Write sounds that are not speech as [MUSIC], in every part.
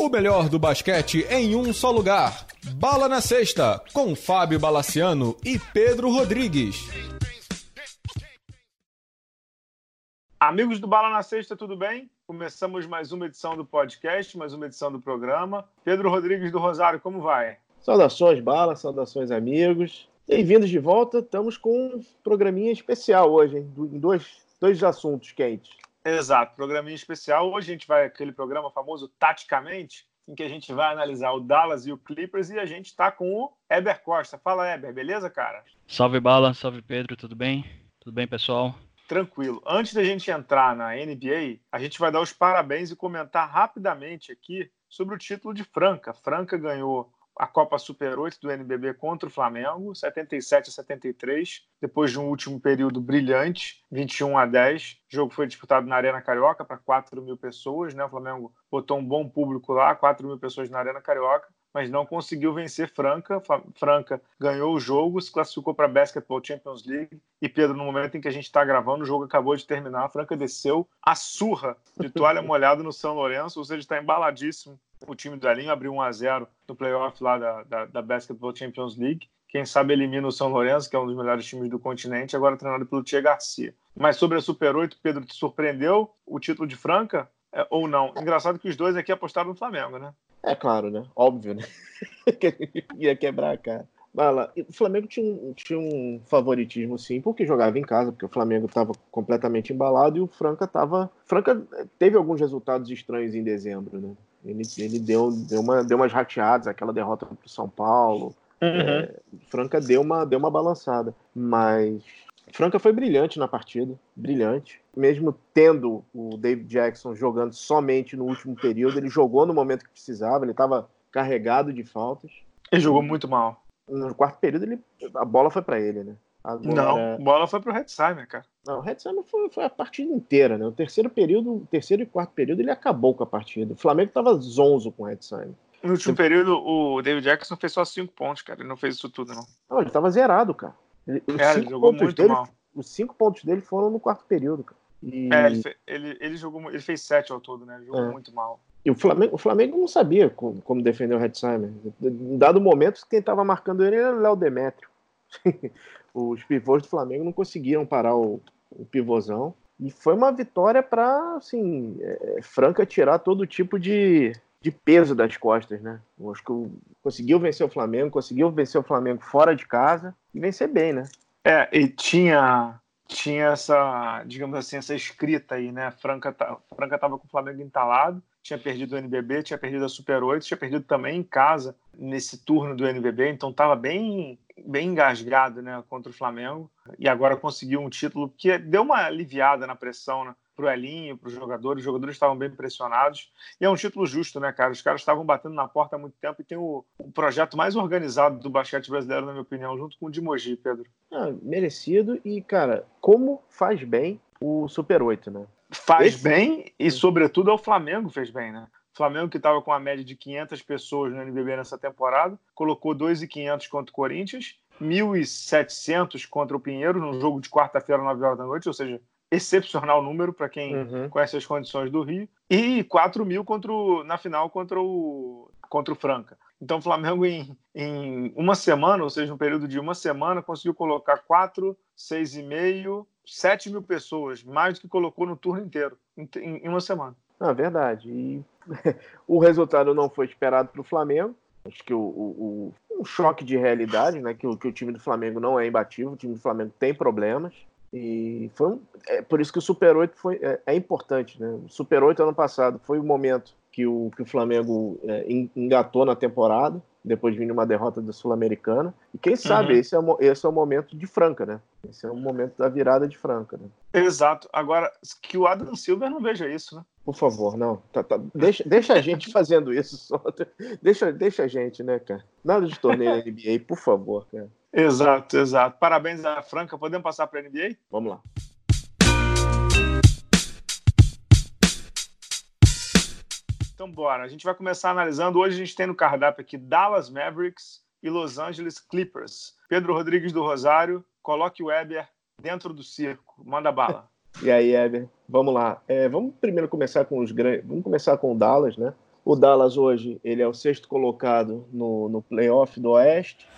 O melhor do basquete em um só lugar. Bala na Sexta, com Fábio Balaciano e Pedro Rodrigues. Amigos do Bala na Sexta, tudo bem? Começamos mais uma edição do podcast, mais uma edição do programa. Pedro Rodrigues do Rosário, como vai? Saudações, Bala, saudações, amigos. Bem-vindos de volta. Estamos com um programinha especial hoje, hein? em dois, dois assuntos quentes. Exato, programinha especial. Hoje a gente vai aquele programa famoso Taticamente, em que a gente vai analisar o Dallas e o Clippers e a gente está com o Eber Costa. Fala, Eber, beleza, cara? Salve, Bala, salve, Pedro, tudo bem? Tudo bem, pessoal? Tranquilo. Antes da gente entrar na NBA, a gente vai dar os parabéns e comentar rapidamente aqui sobre o título de Franca. Franca ganhou a Copa Super 8 do NBB contra o Flamengo, 77 a 73, depois de um último período brilhante, 21 a 10. O jogo foi disputado na Arena Carioca para 4 mil pessoas, né? O Flamengo botou um bom público lá, 4 mil pessoas na Arena Carioca, mas não conseguiu vencer Franca. Franca ganhou o jogo, se classificou para a Basketball Champions League. E Pedro, no momento em que a gente está gravando, o jogo acabou de terminar. Franca desceu a surra de toalha [LAUGHS] molhada no São Lourenço, ou seja, está embaladíssimo o time do Elinho abriu 1 a 0 no playoff lá da, da, da, Basketball Champions League. Quem sabe elimina o São Lourenço, que é um dos melhores times do continente, agora treinado pelo Tia Garcia. Mas sobre a Super 8, Pedro, te surpreendeu o título de Franca é, ou não? Engraçado que os dois aqui apostaram no Flamengo, né? É claro, né? Óbvio, né? [LAUGHS] ia quebrar a cara. Bala, o Flamengo tinha um, tinha um favoritismo, sim, porque jogava em casa, porque o Flamengo estava completamente embalado e o Franca estava. Franca teve alguns resultados estranhos em dezembro, né? Ele, ele deu, deu, uma, deu umas rateadas, aquela derrota para o São Paulo. Uhum. É, Franca deu uma, deu uma balançada. Mas Franca foi brilhante na partida, brilhante. Mesmo tendo o David Jackson jogando somente no último período, ele jogou no momento que precisava, ele estava carregado de faltas. Ele jogou muito mal. No quarto período, ele, a bola foi para ele, né? Agora... Não, bola foi pro Hetzheimer, cara. Não, o Hetzheimer foi, foi, a partida inteira, né? O terceiro período, o terceiro e quarto período, ele acabou com a partida. O Flamengo tava zonzo com o Hetzheimer. No último período, o David Jackson fez só cinco pontos, cara. Ele não fez isso tudo, não. Não, ele tava zerado, cara. Ele, é, ele jogou muito dele, mal. Os cinco pontos dele foram no quarto período, cara. E... É, ele, ele, ele, jogou, ele fez sete ao todo, né? Ele jogou é. muito mal. E o Flamengo, o Flamengo não sabia como, como defender o Hetzheimer. Em dado momento, quem estava marcando ele era o Léo Demétrio. [LAUGHS] os pivôs do Flamengo não conseguiram parar o, o pivôzão. E foi uma vitória para, assim, é, Franca tirar todo tipo de, de peso das costas, né? Eu acho que conseguiu vencer o Flamengo, conseguiu vencer o Flamengo fora de casa e vencer bem, né? É, e tinha tinha essa, digamos assim, essa escrita aí, né? Franca, Franca tava com o Flamengo entalado, tinha perdido o NBB, tinha perdido a Super 8, tinha perdido também em casa nesse turno do NBB, então estava bem bem engasgado, né, contra o Flamengo e agora conseguiu um título que deu uma aliviada na pressão, né, para o Elinho, para os jogadores. Os jogadores estavam bem pressionados e é um título justo, né, cara? Os caras estavam batendo na porta há muito tempo e tem o, o projeto mais organizado do basquete brasileiro, na minha opinião, junto com o de Mogi, Pedro. Ah, merecido e, cara, como faz bem o Super 8, né? Faz Esse... bem e, sobretudo, é o Flamengo fez bem, né? O Flamengo, que estava com a média de 500 pessoas no NBB nessa temporada, colocou 2.500 contra o Corinthians, 1.700 contra o Pinheiro, num jogo de quarta-feira, 9 horas da noite, ou seja, excepcional número para quem uhum. conhece as condições do Rio, e 4 mil contra o, na final contra o, contra o Franca. Então o Flamengo, em, em uma semana, ou seja, um período de uma semana, conseguiu colocar 4, 6,5, 7 mil pessoas, mais do que colocou no turno inteiro, em, uma semana. Ah, verdade. E [LAUGHS] o resultado não foi esperado para o Flamengo. Acho que o, o, o, um choque de realidade, né? Que o, que o time do Flamengo não é imbatível, o time do Flamengo tem problemas. E foi um, é por isso que o Super 8 foi, é, é, importante, né? O Super 8 ano passado foi o momento que o, que o Flamengo é, engatou na temporada depois de vir uma derrota da Sul-Americana. E quem sabe uhum. esse, é o, esse é o momento de Franca, né? Esse é o momento da virada de Franca. Né? Exato. Agora, que o Adam Silver não veja isso, né? Por favor, não. Tá, tá. Deixa, deixa a gente [LAUGHS] fazendo isso só. Deixa, deixa a gente, né, cara? Nada de torneio na NBA, por favor, cara. Exato, exato. Parabéns à Franca. Podemos passar para a NBA? Vamos lá. Então, bora. A gente vai começar analisando. Hoje a gente tem no cardápio aqui Dallas Mavericks e Los Angeles Clippers. Pedro Rodrigues do Rosário, coloque o Weber dentro do circo. Manda bala. [LAUGHS] E aí, Weber? Vamos lá. É, vamos primeiro começar com os grandes. Vamos começar com o Dallas, né? O Dallas hoje ele é o sexto colocado no, no playoff do Oeste.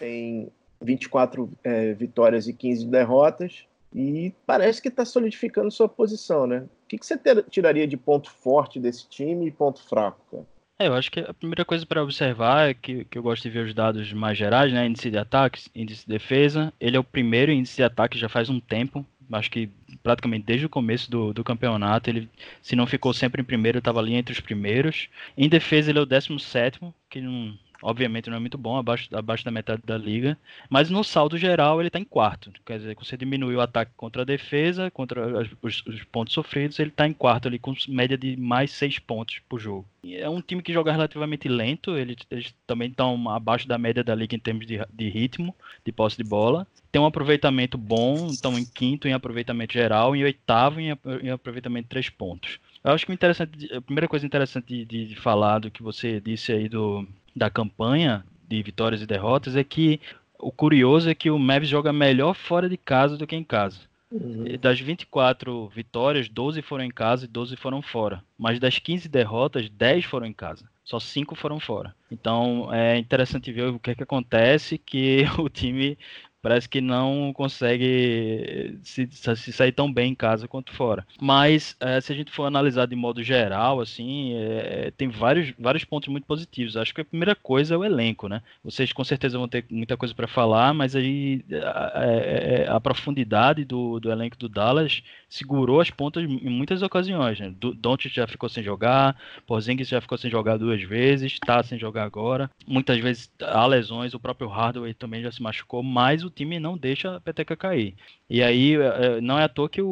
Tem 24 é, vitórias e 15 derrotas. E parece que está solidificando sua posição, né? O que, que você ter, tiraria de ponto forte desse time e ponto fraco, cara? É, eu acho que a primeira coisa para observar é que, que eu gosto de ver os dados mais gerais, né? Índice de ataques, índice de defesa. Ele é o primeiro índice de ataque já faz um tempo. Acho que praticamente desde o começo do, do campeonato. Ele, se não ficou sempre em primeiro, estava ali entre os primeiros. Em defesa, ele é o 17, que não, obviamente não é muito bom, abaixo, abaixo da metade da liga, mas no saldo geral ele está em quarto. Quer dizer, você diminui o ataque contra a defesa, contra os, os pontos sofridos, ele está em quarto ali com média de mais seis pontos por jogo. É um time que joga relativamente lento, eles, eles também estão abaixo da média da liga em termos de, de ritmo, de posse de bola. Tem um aproveitamento bom, estão em quinto em aproveitamento geral, em oitavo em, em aproveitamento de três pontos. Eu acho que interessante, a primeira coisa interessante de, de, falar do que você disse aí do, da campanha de vitórias e derrotas é que o curioso é que o Mavis joga melhor fora de casa do que em casa. Uhum. Das 24 vitórias, 12 foram em casa e 12 foram fora. Mas das 15 derrotas, 10 foram em casa. Só 5 foram fora. Então é interessante ver o que, é que acontece que [LAUGHS] o time parece que não consegue se, se, sair tão bem em casa quanto fora. Mas é, se a gente for analisar de modo geral, assim, é, tem vários, vários pontos muito positivos. Acho que a primeira coisa é o elenco, né? Vocês com certeza vão ter muita coisa para falar, mas aí a, é, a, a profundidade do, do, elenco do Dallas segurou as pontas em muitas ocasiões. Né? Doncic já ficou sem jogar, Porzingis já ficou sem jogar duas vezes, está sem jogar agora. Muitas vezes há lesões, o próprio Hardaway também já se machucou, mas o o time não deixa a peteca cair. E aí, é, é, não é à toa que o,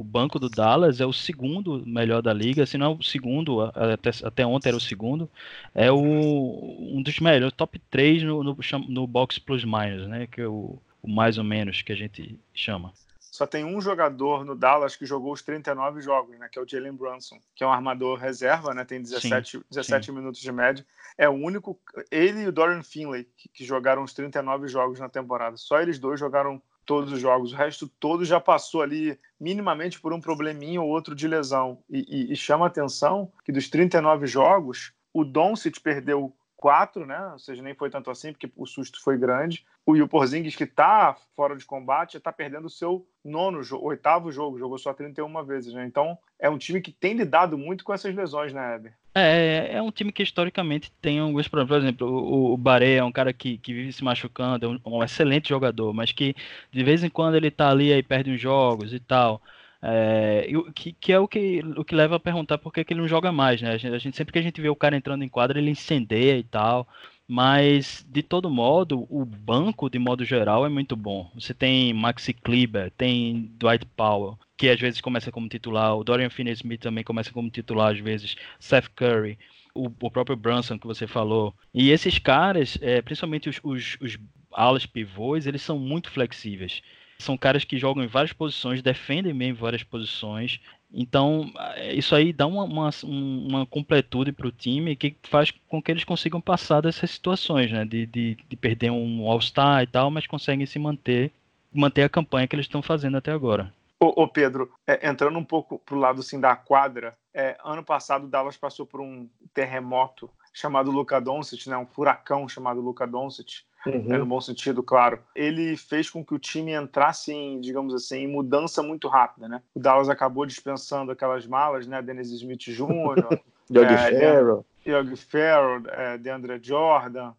o, banco do Dallas é o segundo melhor da liga, se não é o segundo, até, até ontem era o segundo, é o, um dos melhores, top 3 no, no, no Box Plus Minus, né? Que é o, o mais ou menos que a gente chama só tem um jogador no Dallas que jogou os 39 jogos, né, que é o Jalen Brunson, que é um armador reserva, né, tem 17, sim, 17 sim. minutos de média. É o único, ele e o Dorian Finlay, que, que, jogaram os 39 jogos na temporada. Só eles dois jogaram todos os jogos. O resto todo já passou ali minimamente por um probleminha ou outro de lesão. E, e, e chama atenção que dos 39 jogos, o Doncic perdeu quatro, né? Ou seja, nem foi tanto assim, porque o susto foi grande. O Will Porzingis, que está fora de combate, está perdendo o seu nono, oitavo jogo, jogou só 31 vezes, né? Então, é um time que tem lidado muito com essas lesões, né, Heber? É, é um time que historicamente tem alguns problemas. Por exemplo, o, o Baré é um cara que, que vive se machucando, é um, um, excelente jogador, mas que de vez em quando ele tá ali e perde uns jogos e tal. É, que, que, é o que, o que leva a perguntar por que, que ele não joga mais, né? A gente, a gente, sempre que a gente vê o cara entrando em quadra, ele incendeia e tal. Mas, de todo modo, o banco, de modo geral, é muito bom. Você tem Maxi Kleber, tem Dwight Powell, que às vezes começa como titular, o Dorian Finney-Smith também começa como titular às vezes, Seth Curry, o, o próprio Brunson que você falou. E esses caras, é, principalmente os, os, os alas pivôs, eles são muito flexíveis. São caras que jogam em várias posições, defendem bem em várias posições. Então, é, isso aí dá uma, uma, uma completude para o time que faz com que eles consigam passar dessas situações, né? De, de, de perder um All-Star e tal, mas conseguem se manter, manter a campanha que eles estão fazendo até agora. Ô, ô Pedro, é, entrando um pouco para o lado assim, da quadra, é, ano passado o Dallas passou por um terremoto chamado Luka Doncic, né? um furacão chamado Luka Doncic, uhum. é, no bom sentido, claro. Ele fez com que o time entrasse em, digamos assim, em mudança muito rápida, né? O Dallas acabou dispensando aquelas malas, né? Dennis Smith Jr., [LAUGHS] Yogi é, Ferrell, Yogi Ferrell, é, DeAndre Jordan,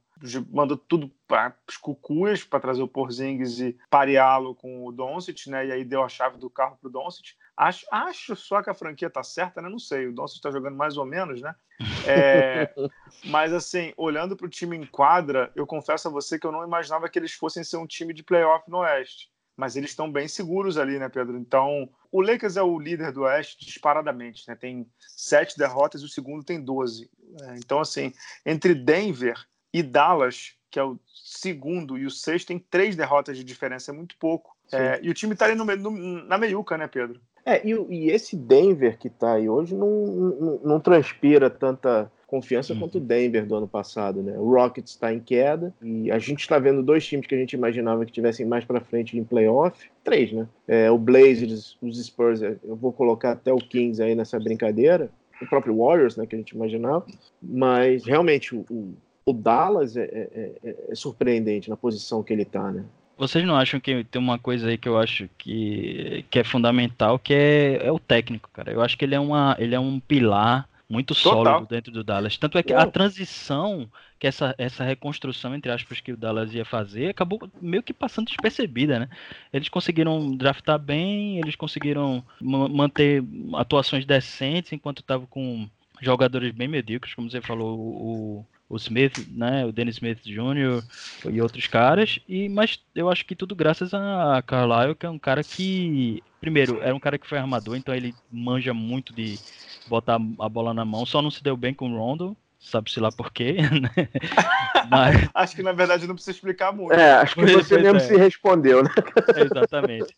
mandou tudo para os cucuas para trazer o Porzingis e pareá-lo com o Doncic, né? E aí deu a chave do carro para o Doncic. Acho, acho só que a franquia tá certa, né? Não sei. O Doncic está jogando mais ou menos, né? [LAUGHS] É, mas assim, olhando para o time em quadra, eu confesso a você que eu não imaginava que eles fossem ser um time de playoff no Oeste. Mas eles estão bem seguros ali, né, Pedro? Então, o Lakers é o líder do Oeste disparadamente, né? Tem sete derrotas e o segundo tem doze. É, então, assim, entre Denver e Dallas, que é o segundo e o sexto, tem três derrotas de diferença, é muito pouco. É, e o time está ali no, no, na meiuca, né, Pedro? É, e, e esse Denver que está aí hoje não, não, não, transpira tanta confiança uhum. quanto o Denver do ano passado, né? O Rockets está em queda e a gente está vendo dois times que a gente imaginava que tivessem mais para frente em playoff, três, né? É, o Blazers, os Spurs, é, eu vou colocar até o Kings aí nessa brincadeira, o próprio Warriors, né, que a gente imaginava, mas realmente o, o Dallas é, é, é, é surpreendente na posição que ele está, né? Vocês não acham que tem uma coisa aí que eu acho que, que é fundamental, que é, é o técnico, cara? Eu acho que ele é, uma, ele é um pilar muito Total. sólido dentro do Dallas. Tanto é que a transição, que essa, essa reconstrução, entre aspas, que o Dallas ia fazer, acabou meio que passando despercebida, né? Eles conseguiram draftar bem, eles conseguiram manter atuações decentes enquanto estavam com jogadores bem medíocres, como você falou, o, o Smith, né, o Dennis Smith Jr. e outros caras, e mas eu acho que tudo graças a Carlisle, que é um cara que primeiro, era um cara que foi armador, então ele manja muito de botar a bola na mão, só não se deu bem com o Rondo, sabe-se lá por quê, [LAUGHS] né? Mas... [LAUGHS] acho que na verdade não precisa explicar muito. É, acho que você mesmo é. se respondeu, né? exatamente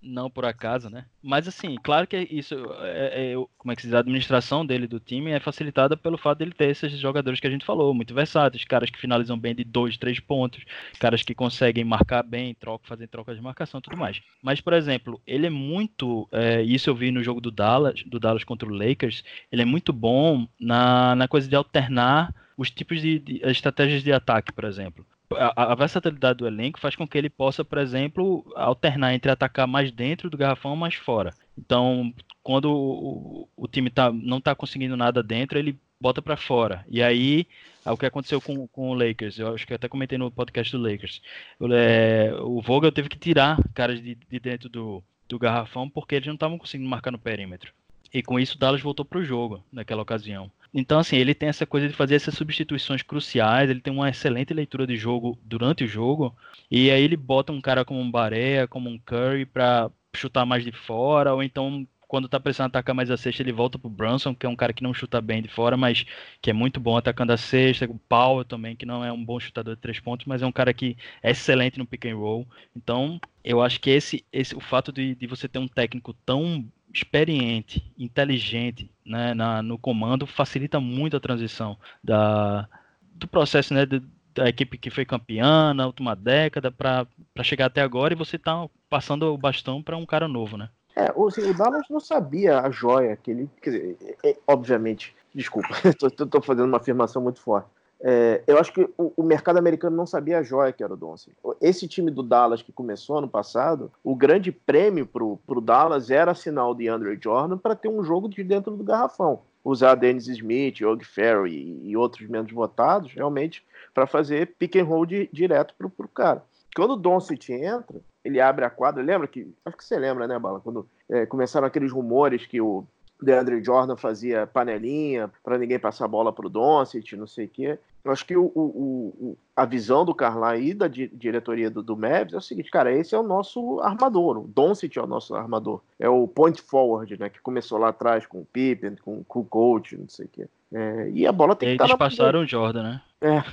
não por acaso, né? Mas assim, claro que isso é, é, como é que se diz, a administração dele do time é facilitada pelo fato dele ter esses jogadores que a gente falou, muito versáteis, caras que finalizam bem de dois, três pontos, caras que conseguem marcar bem, troca, fazer trocas de marcação, tudo mais. Mas por exemplo, ele é muito, é, isso eu vi no jogo do Dallas, do Dallas contra o Lakers, ele é muito bom na, na coisa de alternar os tipos de, de estratégias de ataque, por exemplo a, a, versatilidade do elenco faz com que ele possa, por exemplo, alternar entre atacar mais dentro do garrafão ou mais fora. Então, quando o, o time tá, não está conseguindo nada dentro, ele bota para fora. E aí, é o que aconteceu com, com o Lakers, eu acho que eu até comentei no podcast do Lakers. O, é, o Vogel teve que tirar caras de, de dentro do, do garrafão porque eles não estavam conseguindo marcar no perímetro. E com isso, Dallas voltou para o jogo naquela ocasião. Então, assim, ele tem essa coisa de fazer essas substituições cruciais, ele tem uma excelente leitura de jogo durante o jogo, e aí ele bota um cara como um Barea, como um Curry para chutar mais de fora, ou então quando tá precisando atacar mais a cesta, ele volta pro Brunson, que é um cara que não chuta bem de fora, mas que é muito bom atacando a cesta. O Powell também, que não é um bom chutador de três pontos, mas é um cara que é excelente no pick and roll. Então, eu acho que esse, esse o fato de, de você ter um técnico tão experiente, inteligente né, na, no comando facilita muito a transição da, do processo né, de, da equipe que foi campeã na última década para chegar até agora e você está passando o bastão para um cara novo, né? É, o, assim, o Dallas não sabia a joia que ele. Quer dizer, é, é, obviamente, desculpa, [LAUGHS] estou fazendo uma afirmação muito forte. É, eu acho que o, o, mercado americano não sabia a joia que era o Doncic. Esse time do Dallas que começou ano passado, o grande prêmio pro, pro Dallas era assinar o DeAndre Jordan para ter um jogo de dentro do garrafão. Usar Dennis Smith, Og Farrell e, e, outros menos votados, realmente, para fazer pick and roll de, direto pro, pro cara. Quando o Doncic entra, ele abre a quadra. Lembra que. Acho que você lembra, né, Bala? Quando é, começaram aqueles rumores que o DeAndre Jordan fazia panelinha para ninguém passar a bola pro Doncic, não sei o quê. Eu acho que o, o, o, a visão do Carlyle e da di diretoria do, do Mavs é o seguinte, cara, esse é o nosso armador, o Doncic é o nosso armador. É o point forward, né, que começou lá atrás com o Pippen, com o Coach, não sei o quê. É, e a bola tem que estar tá passaram o Jordan, né? É.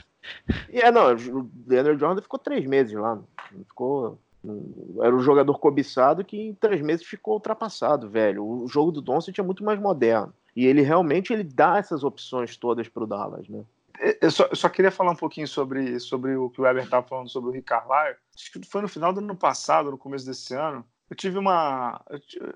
E é, não, o DeAndre Jordan ficou três meses lá, não ficou era um jogador cobiçado que em três meses ficou ultrapassado, velho. O jogo do Doncic é muito mais moderno. E ele realmente ele dá essas opções todas para o Dallas, né? Eu só, eu só, queria falar um pouquinho sobre, sobre o que o Weber estava falando sobre o Rick Carlisle. Acho que foi no final do ano passado, no começo desse ano. Eu tive uma.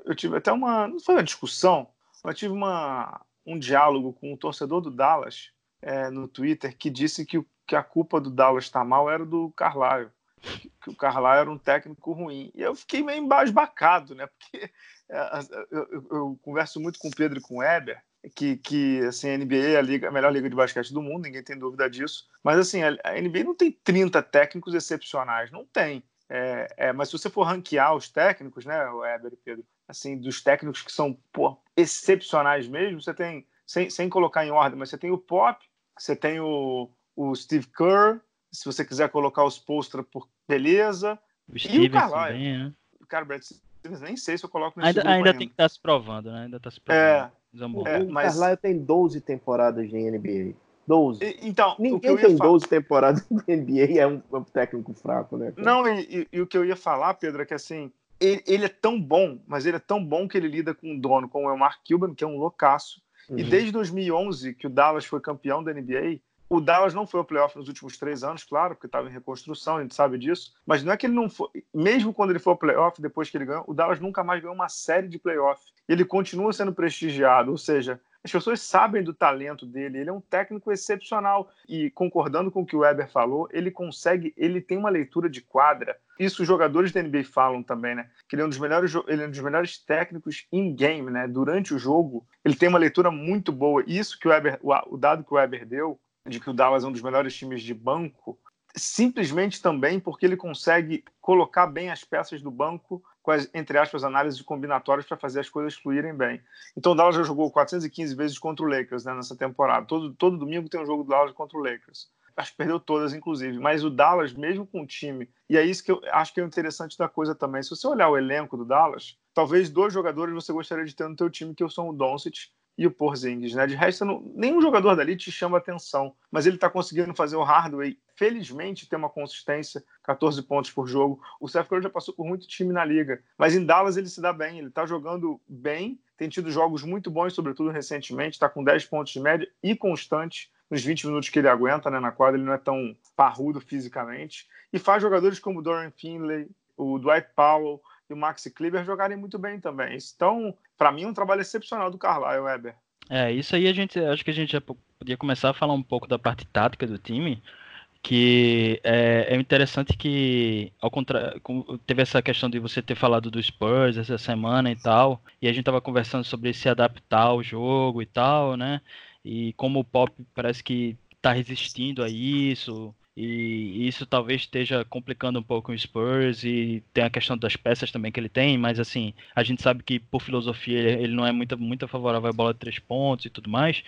Eu tive até uma. Não foi uma discussão, mas tive uma, um diálogo com um torcedor do Dallas é, no Twitter que disse que, que a culpa do Dallas estar tá mal era do Carlisle que o Carlyle era um técnico ruim. E eu fiquei meio embasbacado, né? Porque é, eu, eu, eu, converso muito com o Pedro e com o Weber, que, que assim, a NBA é a, liga, a melhor liga de basquete do mundo, ninguém tem dúvida disso. Mas assim, a, a NBA não tem 30 técnicos excepcionais, não tem. É, é, mas se você for ranquear os técnicos, né, Weber e Pedro, assim, dos técnicos que são pô, excepcionais mesmo, você tem, sem, sem colocar em ordem, mas você tem o Pop, você tem o, o Steve Kerr, se você quiser colocar os Postra por beleza. O e o Carlyle. Também, né? Cara, Brad Stevens, nem sei se eu coloco nesse ainda, ainda tem que estar tá se provando, né? Ainda está se provando. É, é, o mas... Carlyle tem 12 temporadas de NBA. 12. E, então, Ninguém tem falar... 12 temporadas de NBA e é um, um, técnico fraco, né? Cara? Não, e, e, e, o que eu ia falar, Pedro, é que assim, ele, ele, é tão bom, mas ele é tão bom que ele lida com um dono como é o Mark Cuban, que é um loucaço, Uhum. E desde 2011, que o Dallas foi campeão da NBA, o Dallas não foi ao playoff nos últimos três anos, claro, porque estava em reconstrução, a gente sabe disso. Mas não é que ele não foi. Mesmo quando ele foi ao playoff, depois que ele ganhou, o Dallas nunca mais ganhou uma série de playoff. Ele continua sendo prestigiado, ou seja, as pessoas sabem do talento dele. Ele é um técnico excepcional. E concordando com o que o Weber falou, ele consegue, ele tem uma leitura de quadra. Isso os jogadores da NBA falam também, né? Que ele é um dos melhores, ele é um dos melhores técnicos in game, né? Durante o jogo, ele tem uma leitura muito boa. Isso que o Weber, o dado que o Weber deu de que o Dallas é um dos melhores times de banco, simplesmente também porque ele consegue colocar bem as peças do banco com as, entre aspas, análises combinatórias para fazer as coisas fluírem bem. Então o Dallas já jogou 415 vezes contra o Lakers né, nessa temporada. Todo, todo domingo tem um jogo do Dallas contra o Lakers. Acho que perdeu todas, inclusive. Mas o Dallas, mesmo com o time, e é isso que eu acho que é interessante da coisa também. Se você olhar o elenco do Dallas, talvez dois jogadores você gostaria de ter no teu time, que são o Doncic e o Porzingis, né? De resto, não, nenhum jogador dali te chama atenção, mas ele está conseguindo fazer o Hardway, felizmente, ter uma consistência, 14 pontos por jogo. O Seth Curry já passou por muito time na liga, mas em Dallas ele se dá bem, ele está jogando bem, tem tido jogos muito bons, sobretudo recentemente, está com 10 pontos de média e constante nos 20 minutos que ele aguenta né, na quadra, ele não é tão parrudo fisicamente, e faz jogadores como o Dorian Finley, o Dwight Powell, e o Maxi Kleber jogarem muito bem também. Então, para mim, um trabalho excepcional do Carlisle Weber. É, isso aí a gente acho que a gente já podia começar a falar um pouco da parte tática do time, que é, é interessante que ao contrário, teve essa questão de você ter falado do Spurs essa semana e tal, e a gente tava conversando sobre se adaptar ao jogo e tal, né? E como o Pop parece que tá resistindo a isso, e isso talvez esteja complicando um pouco o Spurs e tem a questão das peças também que ele tem, mas assim, a gente sabe que por filosofia ele, não é muito, muito favorável à bola de três pontos e tudo mais.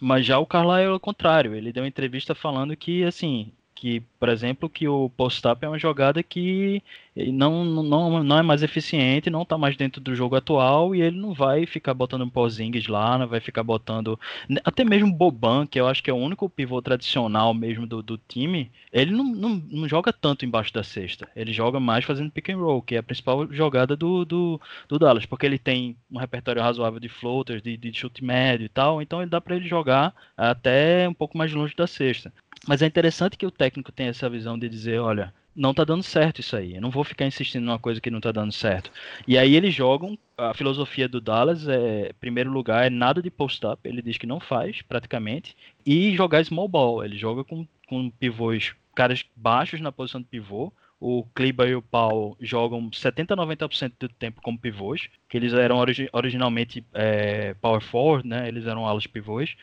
Mas já o Carlisle é o contrário, ele deu uma entrevista falando que assim, que, por exemplo, que o post-up é uma jogada que não, não, não é mais eficiente, não está mais dentro do jogo atual e ele não vai ficar botando um Porzingis lá, não vai ficar botando até mesmo Boban, que eu acho que é o único pivô tradicional mesmo do, do time, ele não, não, não joga tanto embaixo da cesta, ele joga mais fazendo pick and roll, que é a principal jogada do, do, do Dallas, porque ele tem um repertório razoável de floaters, de, de chute médio e tal, então ele dá para ele jogar até um pouco mais longe da cesta. Mas é interessante que o técnico tenha essa visão de dizer, olha, não tá dando certo isso aí. Eu não vou ficar insistindo numa coisa que não tá dando certo. E aí eles jogam, a filosofia do Dallas é, primeiro lugar, é nada de post-up, ele diz que não faz, praticamente, e jogar small ball. Ele joga com, com pivôs, caras baixos na posição de pivô, o Kleber e o Paul jogam 70 a 90% do tempo como pivôs, que eles eram origi originalmente é, power forward, né? Eles eram alas pivôs,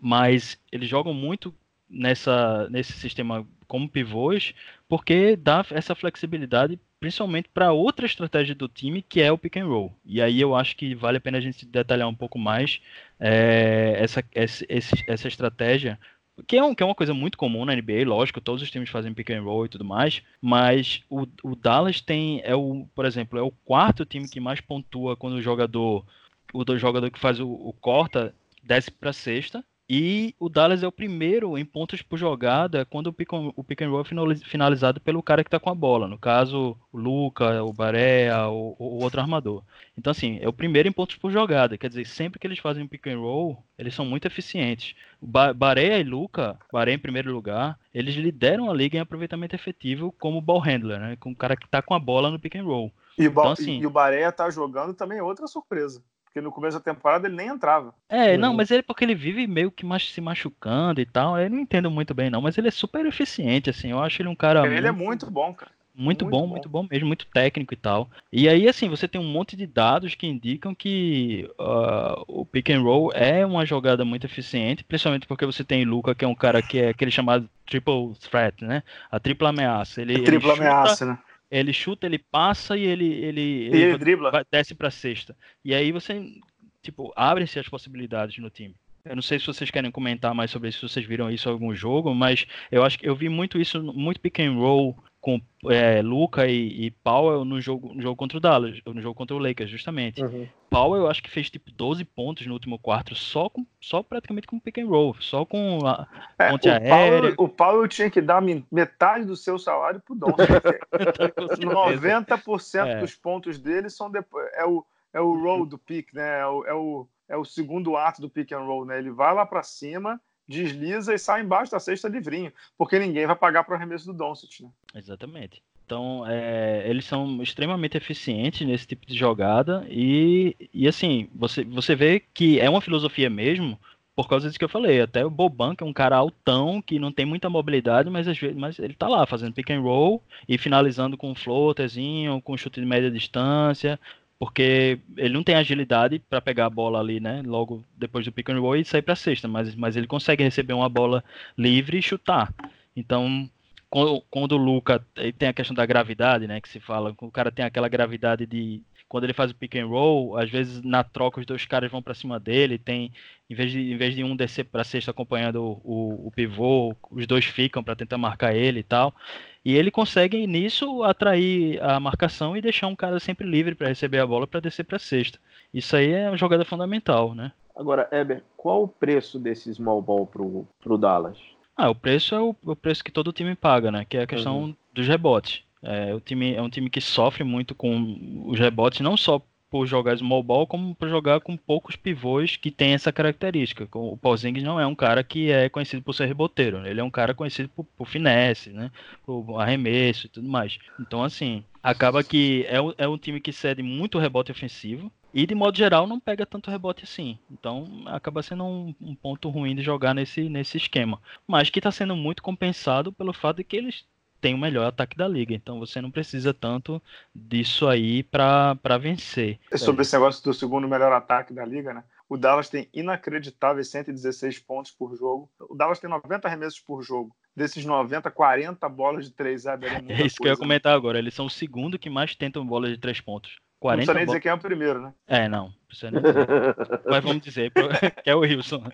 mas eles jogam muito nessa, nesse sistema como pivôs, porque dá essa flexibilidade principalmente para outra estratégia do time, que é o pick and roll. E aí eu acho que vale a pena a gente detalhar um pouco mais é, essa, essa, essa estratégia, que é, um, que é uma coisa muito comum na NBA, lógico, todos os times fazem pick and roll e tudo mais, mas o, o Dallas tem, é o, por exemplo, é o quarto time que mais pontua quando o jogador, o jogador que faz o, o corta desce para sexta, e o Dallas é o primeiro em pontos por jogada quando o pick, o pick and roll é finalizado pelo cara que está com a bola. No caso, o Luca, o Barea, o, o, outro armador. Então, assim, é o primeiro em pontos por jogada. Quer dizer, sempre que eles fazem pick and roll, eles são muito eficientes. Ba Barea e Luca, Barea em primeiro lugar, eles lideram a liga em aproveitamento efetivo como ball handler, né? Com o cara que está com a bola no pick and roll. E, então, assim, e o Barea tá jogando também é outra surpresa. Porque no começo da temporada ele nem entrava. É, não, mas ele porque ele vive meio que se machucando e tal. Eu não entendo muito bem, não. Mas ele é super eficiente, assim. Eu acho ele um cara. Ele é muito, é muito bom, cara. Muito, muito bom, bom, muito bom mesmo, muito técnico e tal. E aí, assim, você tem um monte de dados que indicam que uh, o pick and roll é uma jogada muito eficiente, principalmente porque você tem Luca, que é um cara que é aquele chamado triple threat, né? A tripla ameaça. Ele, a tripla ele ameaça, né? Ele chuta, ele passa e ele ele, ele, ele dribla. Vai, desce para sexta. E aí você tipo abrem-se as possibilidades no time. Eu não sei se vocês querem comentar mais sobre isso, se vocês viram isso em algum jogo, mas eu acho que eu vi muito isso, muito pick and roll com é, Luca e, e, Powell no jogo, no jogo contra o Dallas, no jogo contra o Lakers, justamente. Uhum. Powell, eu acho que fez tipo 12 pontos no último quarto, só com, só praticamente com pick and roll, só com a é, ponte o aérea. Powell, o Powell tinha que dar metade do seu salário pro Doncic. [LAUGHS] 90% é. dos pontos dele são depois, é o é o roll do pick, né? É o, é o é o segundo ato do pick and roll, né? Ele vai lá para cima, desliza e sai embaixo da cesta livrinho, porque ninguém vai pagar para o arremesso do Doncic, né? Exatamente. Então, é, eles são extremamente eficientes nesse tipo de jogada e, e assim, você, você vê que é uma filosofia mesmo, por causa disso que eu falei. Até o Boban, que é um cara altão, que não tem muita mobilidade, mas às vezes mas ele tá lá fazendo pick and roll e finalizando com um floaterzinho, com chute de média distância, porque ele não tem agilidade para pegar a bola ali, né, logo depois do pick and roll e sair para cesta, mas, mas ele consegue receber uma bola livre e chutar. Então, quando, quando o Luca tem a questão da gravidade, né, que se fala, o cara tem aquela gravidade de quando ele faz o pick and roll, às vezes na troca os dois caras vão para cima dele, tem em vez de, em vez de um descer para sexta acompanhando o, o, o, pivô, os dois ficam para tentar marcar ele e tal. E ele consegue nisso atrair a marcação e deixar um cara sempre livre para receber a bola para descer para sexta. Isso aí é uma jogada fundamental, né? Agora, Eber, qual o preço desse small ball pro, pro Dallas? Ah, o preço é o, o preço que todo time paga, né? Que é a questão uhum. dos rebotes. É, o time, é um time que sofre muito com os rebotes, não só por jogar small ball, como por jogar com poucos pivôs que tem essa característica. O Porzingis não é um cara que é conhecido por ser reboteiro, ele é um cara conhecido por, por finesse, né? por arremesso e tudo mais. Então, assim, acaba que é, é um time que cede muito rebote ofensivo, e de modo geral não pega tanto rebote assim. Então acaba sendo um, um ponto ruim de jogar nesse, nesse esquema. Mas que está sendo muito compensado pelo fato de que eles têm o melhor ataque da liga. Então você não precisa tanto disso aí para vencer. É sobre esse negócio do segundo melhor ataque da liga, né? O Dallas tem inacreditáveis 116 pontos por jogo. O Dallas tem 90 arremessos por jogo. Desses 90, 40 bolas de três é, [LAUGHS] é isso coisa, que eu ia comentar né? agora. Eles são o segundo que mais tentam bolas de três pontos. 40 não precisa nem dizer quem é o primeiro, né? É, não. Precisa nem dizer. [LAUGHS] Mas vamos dizer [LAUGHS] que é o Wilson.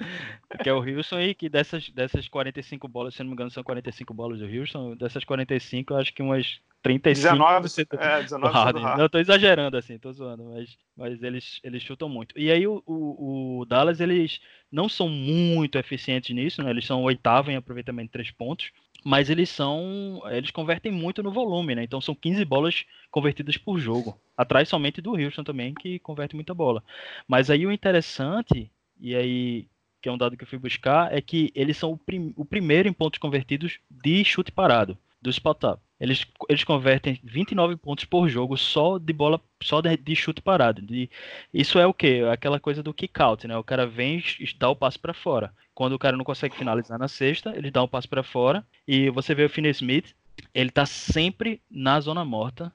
Que é o Wilson e que dessas, dessas 45 bolas, se não me engano, são 45 bolas do Wilson. Dessas 45, eu acho que umas 35. 19, é, 19 Harden. Não, eu tô exagerando assim, tô zoando, mas, mas eles, eles chutam muito. E aí o, o, o Dallas, eles não são muito eficientes nisso, né? Eles são oitavo em aproveitamento de três pontos mas eles são. Eles convertem muito no volume, né? Então são 15 bolas convertidas por jogo. Atrás somente do Houston também, que converte muita bola. Mas aí o interessante, e aí que é um dado que eu fui buscar, é que eles são o, prim o primeiro em pontos convertidos de chute parado, do spot up. Eles, eles convertem 29 pontos por jogo só de bola, só de, de chute parado. De, isso é o que? Aquela coisa do kick out, né? O cara vem e dá o passe para fora. Quando o cara não consegue finalizar na sexta, ele dá um passo para fora. E você vê o Finney Smith, ele tá sempre na zona morta.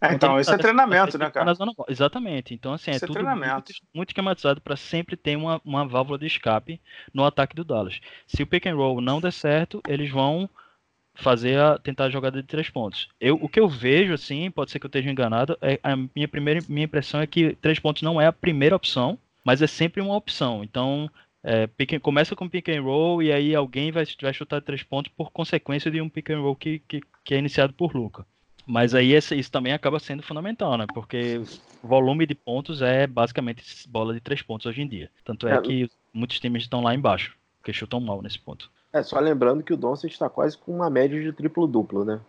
É, então, isso tá é treinamento, né, cara? Zona... Exatamente. Então, assim, é isso é, tudo muito, muito esquematizado para sempre ter uma, uma válvula de escape no ataque do Dallas. Se o pick and roll não der certo, eles vão fazer a tentar a jogada de três pontos. Eu, o que eu vejo, assim, pode ser que eu esteja enganado, é a minha primeira minha impressão é que três pontos não é a primeira opção, mas é sempre uma opção. Então, é, pick, começa com pick and roll e aí alguém vai, vai chutar três pontos por consequência de um pick and roll que, que, que é iniciado por Luca. Mas aí esse, isso também acaba sendo fundamental, né? Porque volume de pontos é basicamente bola de três pontos hoje em dia. Tanto é, é que muitos times estão lá embaixo, que chutam mal nesse ponto. É, só lembrando que o Doncic está quase com uma média de triplo-duplo, né?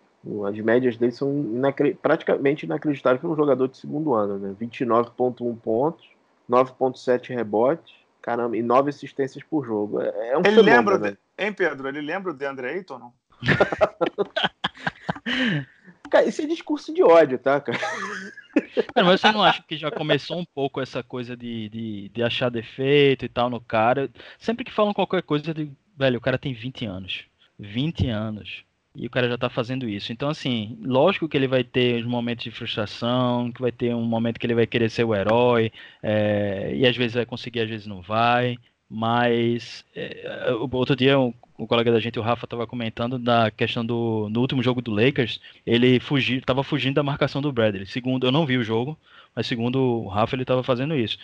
As médias dele são inacre... praticamente inacreditáveis para um jogador de segundo ano, né? 29,1 pontos, 9,7 rebotes, Caramba, e nove assistências por jogo. É, é um Ele fenômeno, lembra, né? de... hein, Pedro? Ele lembra o DeAndre Ayton, não? [LAUGHS] cara, isso é discurso de ódio, tá, cara? cara? Mas você não acha que já começou um pouco essa coisa de, de, de achar defeito e tal no cara? Sempre que falam qualquer coisa, eu digo, velho, o cara tem 20 anos. 20 anos e o cara já está fazendo isso. Então, assim, lógico que ele vai ter uns momentos de frustração, que vai ter um momento que ele vai querer ser o herói, é, e às vezes vai conseguir, às vezes não vai. Mas é, outro dia o, colega da gente, o Rafa, estava comentando da questão do no último jogo do Lakers, ele fugiu, estava fugindo da marcação do Bradley. Segundo, eu não vi o jogo, mas segundo o Rafa, ele estava fazendo isso.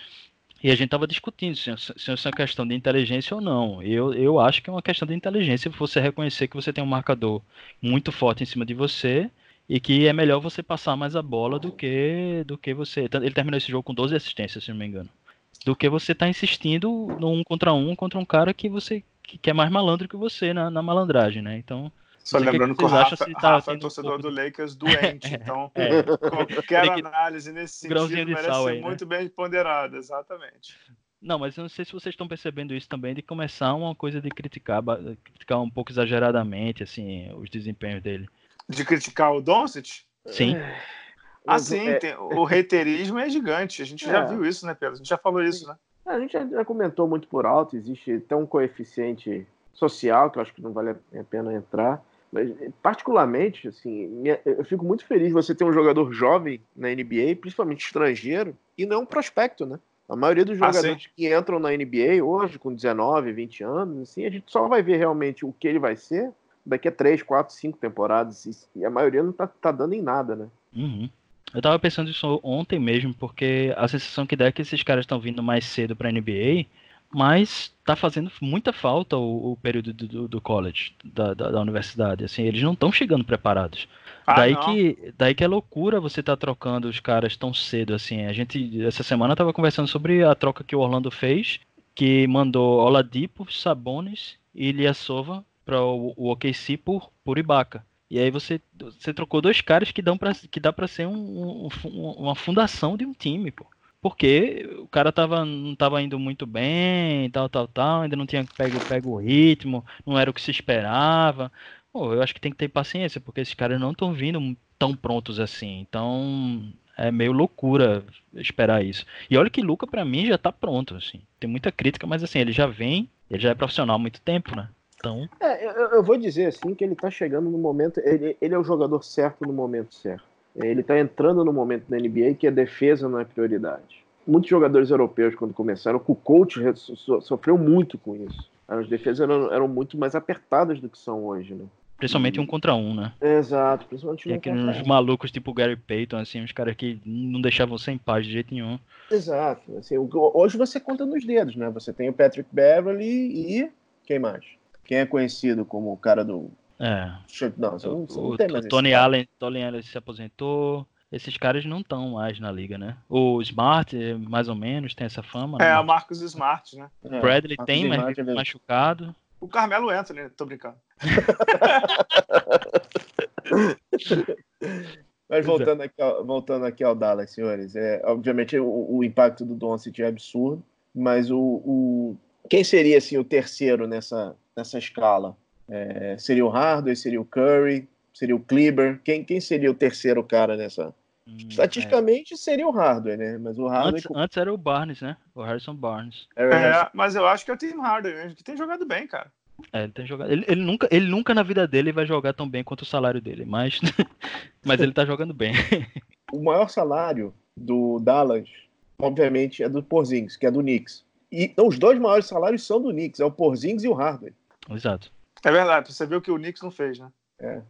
E a gente estava discutindo se, se isso é uma questão de inteligência ou não. Eu, eu acho que é uma questão de inteligência você reconhecer que você tem um marcador muito forte em cima de você e que é melhor você passar mais a bola do que do que você. Ele terminou esse jogo com 12 assistências, se não me engano. Do que você tá insistindo no um contra um contra um cara que você que é mais malandro que você na, na malandragem, né? Então, só lembrando que, que o Rafa, tá Rafa é torcedor um do Lakers [LAUGHS] doente, então é. qualquer análise nesse sentido merece ser aí, né? muito bem ponderada, exatamente. Não, mas eu não sei se vocês estão percebendo isso também, de começar uma coisa de criticar, criticar um pouco exageradamente, assim, os desempenhos dele. De criticar o Doncic? Sim. É. Ah, sim, é... tem, o reiterismo é gigante. A gente é. já viu isso, né, Pedro? A gente já falou isso, né? A gente já comentou muito por alto, existe até um coeficiente social, que eu acho que não vale a pena entrar. Mas, particularmente, assim, eu fico muito feliz de você ter um jogador jovem na NBA, principalmente estrangeiro, e não um prospecto, né? A maioria dos ah, jogadores ah, que entram na NBA hoje, com 19, 20 anos, assim, a gente só vai ver realmente o que ele vai ser daqui a 3, 4, 5 temporadas. E a maioria não tá, tá dando em nada, né? Uhum. Eu tava pensando isso ontem mesmo, porque a sensação que dá é que esses caras estão vindo mais cedo pra NBA, mas tá fazendo muita falta o, o período do, do college, da, da, da, universidade. Assim, eles não estão chegando preparados. Ah, daí, que, daí que é loucura você tá trocando os caras tão cedo, assim. A gente, essa semana, tava conversando sobre a troca que o Orlando fez, que mandou Oladipo, Sabonis e Ilyasova para o, o OKC por, por Ibaka. E aí você, você trocou dois caras que, dão pra, que dá para ser um, um, uma fundação de um time, pô. Porque o cara tava, não tava indo muito bem, tal, tal, tal, ainda não tinha pego, pego o ritmo, não era o que se esperava. Pô, eu acho que tem que ter paciência, porque esses caras não estão vindo tão prontos assim. Então, é meio loucura esperar isso. E olha que Luca, para mim, já tá pronto, assim. Tem muita crítica, mas assim, ele já vem, ele já é profissional há muito tempo, né? Então... É, eu, eu vou dizer, assim, que ele tá chegando no momento... Ele, ele é o jogador certo no momento certo. Ele está entrando no momento da NBA que a defesa não é prioridade. Muitos jogadores europeus, quando começaram, o coach sofreu muito com isso. As defesas eram, eram muito mais apertadas do que são hoje, né? Principalmente um contra um, né? Exato, principalmente um contra um. malucos tipo o Gary Payton, assim, os caras que não deixavam sem paz de jeito nenhum. Exato. Assim, hoje você conta nos dedos, né? Você tem o Patrick Beverly e quem mais? Quem é conhecido como o cara do. É. Não, você não, você o, não o Tony Allen, Tony Allen se aposentou. Esses caras não estão mais na liga, né? O Smart, mais ou menos, tem essa fama. É, né? o Marcos Smart, né? É, Bradley tem, mas é machucado. O Carmelo entra, né? Tô brincando. [LAUGHS] Mas voltando aqui, ao, voltando aqui ao Dallas, senhores, é, obviamente o, o impacto do Doncic é absurdo, mas o, o, quem seria assim o terceiro nessa, nessa escala? É, seria o Hardaway, seria o Curry, seria o Kleber? Quem, quem seria o terceiro cara nessa? Hum, Estatisticamente é. seria o Hardaway, né? Mas o Hardaway antes, antes, era o Barnes, né? O Harrison Barnes. É, é mas eu acho que é o Tim Hardaway mesmo, que tem jogado bem, cara. É, ele tem jogado. Ele, ele, nunca, ele nunca na vida dele vai jogar tão bem quanto o salário dele, mas, [LAUGHS] mas ele tá jogando bem. [LAUGHS] o maior salário do Dallas, obviamente, é do Porzingis, que é do Knicks. E os dois maiores salários são do Knicks, é o Porzingis e o Hardaway. Exato. É verdade, você viu que o Knicks não fez, né? É.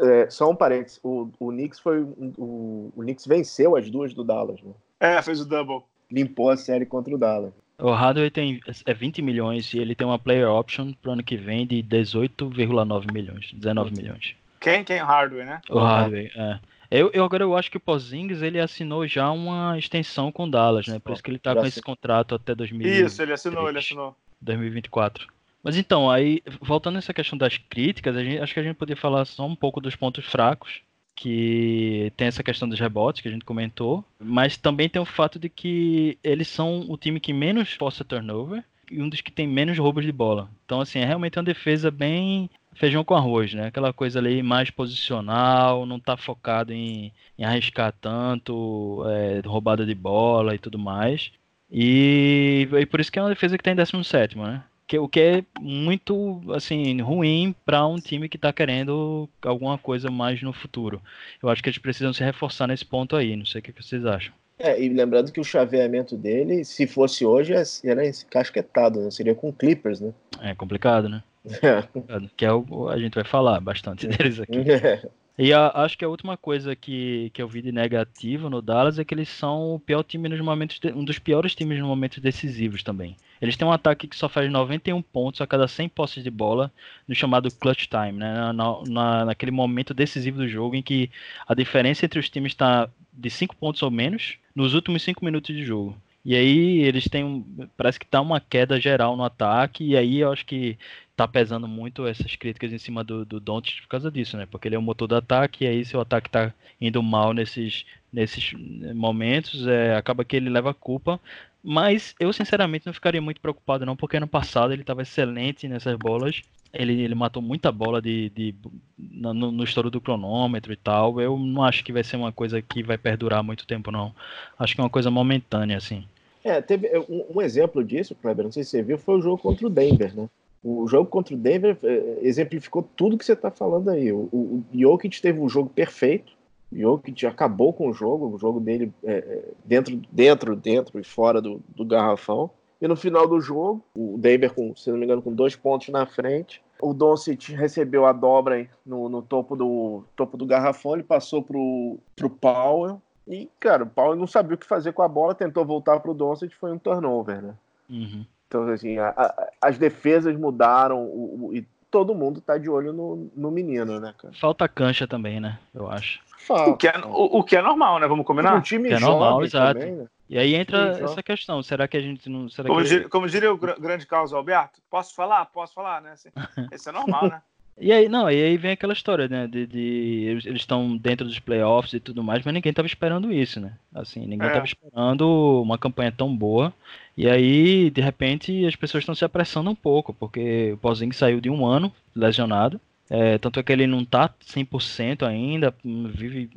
É, só um parênteses, o, o Knicks foi o, o Knicks venceu as duas do Dallas, né? É, fez o double. Limpou a série contra o Dallas. O Hardaway tem é 20 milhões e ele tem uma player option pro ano que vem de 18,9 milhões, 19 milhões. Quem? Quem? O Hardaway, né? O Hardaway, é. Eu, eu agora eu acho que o Pozingis ele assinou já uma extensão com o Dallas, né? Por isso que ele tá já com esse contrato até 2020. Isso, ele assinou, ele assinou. 2024. Mas então, aí, voltando nessa questão das críticas, gente, acho que a gente poderia falar só um pouco dos pontos fracos, que tem essa questão dos rebotes que a gente comentou, mas também tem o fato de que eles são o time que menos força turnover e um dos que tem menos roubos de bola. Então, assim, é realmente uma defesa bem feijão com arroz, né? Aquela coisa ali mais posicional, não tá focado em, em arriscar tanto, é, roubada de bola e tudo mais. E, e por isso que é uma defesa que tá 17, né? Que, o que é muito assim ruim para um time que está querendo alguma coisa mais no futuro. Eu acho que eles precisam se reforçar nesse ponto aí. Não sei o que vocês acham. É, e lembrando que o chaveamento dele, se fosse hoje, era encasquetado, né? Seria com Clippers, né? É complicado, né? [LAUGHS] É. Que é o, a gente vai falar bastante deles aqui. É. [LAUGHS] E a, acho que a última coisa que, que eu vi de negativo no Dallas é que eles são o pior time nos momentos de, um dos piores times nos momentos decisivos também. Eles têm um ataque que só faz 91 pontos a cada 100 posses de bola no chamado clutch time, né? Na, na, naquele momento decisivo do jogo em que a diferença entre os times está de 5 pontos ou menos nos últimos 5 minutos de jogo. E aí eles têm. Parece que tá uma queda geral no ataque. E aí eu acho que tá pesando muito essas críticas em cima do, do por causa disso, né? Porque ele é o motor do ataque, e aí se o ataque tá indo mal nesses nesses momentos, é, acaba que ele leva a culpa. Mas eu, sinceramente, não ficaria muito preocupado, não, porque ano passado ele estava excelente nessas bolas. Ele, ele matou muita bola de, de no, no estouro do cronômetro e tal. Eu não acho que vai ser uma coisa que vai perdurar muito tempo, não. Acho que é uma coisa momentânea, assim. É, teve um, um exemplo disso, Kleber, não sei se você viu, foi o jogo contra o Denver, né? O jogo contra o Denver é, exemplificou tudo que você está falando aí. O, o, Jokic teve um jogo perfeito, o Jokic acabou com o jogo, o jogo dele é, dentro, dentro, dentro e fora do, do garrafão. E no final do jogo, o Denver, com, se não me engano, com dois pontos na frente, o Doncic recebeu a dobra no, no, topo, do, topo do garrafão, ele passou pro, pro Powell. E, cara, o Powell não sabia o que fazer com a bola, tentou voltar pro Doncic, foi um turnover, né? Uhum. Então, assim, a, a, as defesas mudaram o, o, e todo mundo tá de olho no, no menino, né, cara? Falta cancha também, né? Eu acho. O que, é, o, o, que é normal, né? Vamos combinar? Um time que é jovem normal, exato. também, né? E aí entra Sim, essa questão. Será que a gente não. Será Como, que... diria, como diria o gr- grande Carlos Alberto, posso falar? Posso falar, né? Assim, [LAUGHS] Isso é normal, né? E aí, não, e aí vem aquela história, né? De, de eles estão dentro dos playoffs e tudo mais, mas ninguém tava esperando isso, né? Assim, ninguém É. tava esperando uma campanha tão boa. E aí, de repente, as pessoas estão se apressando um pouco, porque o Pozinho saiu de um ano lesionado. É, tanto é que ele não tá 100% ainda, vive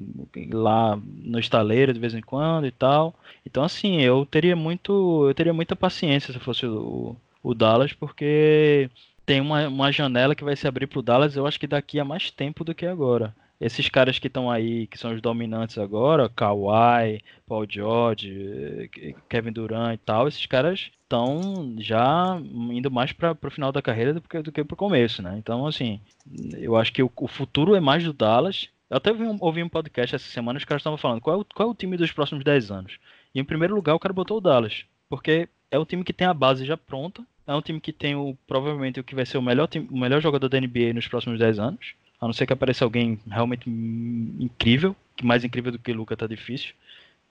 lá no estaleiro de vez em quando e tal. Então, assim, eu teria muito, eu teria muita paciência se fosse o, o Dallas, porque tem uma, uma janela que vai se abrir pro Dallas, eu acho que daqui a mais tempo do que agora. Esses caras que estão aí, que são os dominantes agora, Kawhi, Paul George, eh, Kevin Durant e tal, esses caras estão já indo mais para o final da carreira do que, do que pro começo, né? Então, assim, eu acho que o, o futuro é mais do Dallas. Eu até ouvi um, ouvi um podcast essa semana, os caras estavam falando qual é, o, qual é o time dos próximos 10 anos. E em primeiro lugar, o cara botou o Dallas, porque é um time que tem a base já pronta, é um time que tem o, provavelmente o que vai ser o melhor, time, o melhor jogador da NBA nos próximos 10 anos. A não ser que apareça alguém realmente incrível, que mais incrível do que o Luca tá difícil.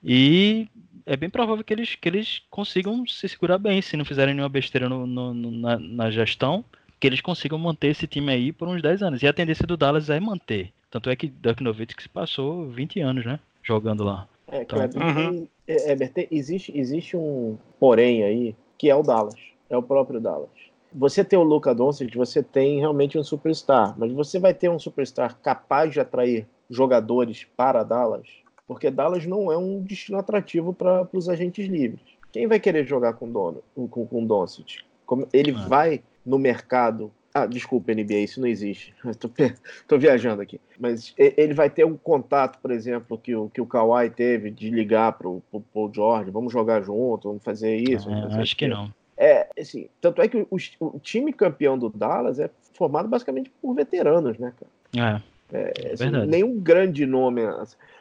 E é bem provável que eles, que eles consigam se segurar bem, se não fizerem nenhuma besteira no, no- no- na, na gestão, que eles consigam manter esse time aí por uns 10 anos. E a tendência do Dallas é manter. Tanto é que Dirk Nowitzki passou 20 anos, né? Jogando lá. É, Então- Kleber, Uhum. tem- é, tem- existe, existe um porém aí, que é o Dallas. É o próprio Dallas. Você tem o Luca Doncic, você tem realmente um superstar, mas você vai ter um superstar capaz de atrair jogadores para Dallas, porque Dallas não é um destino atrativo para os agentes livres. Quem vai querer jogar com dono, com, com Doncic? Como- Ele Ah. vai no mercado. Ah, desculpa, NBA, isso não existe. [LAUGHS] Estou tô viajando aqui. Mas ele vai ter um contato, por exemplo, que o, que o Kawhi teve de ligar para o Paul George, vamos jogar junto, vamos fazer isso. Vamos fazer acho que aquilo. não. É, assim, tanto é que o, o time campeão do Dallas é formado basicamente por veteranos, né, cara? É, É, assim, verdade. nenhum grande nome.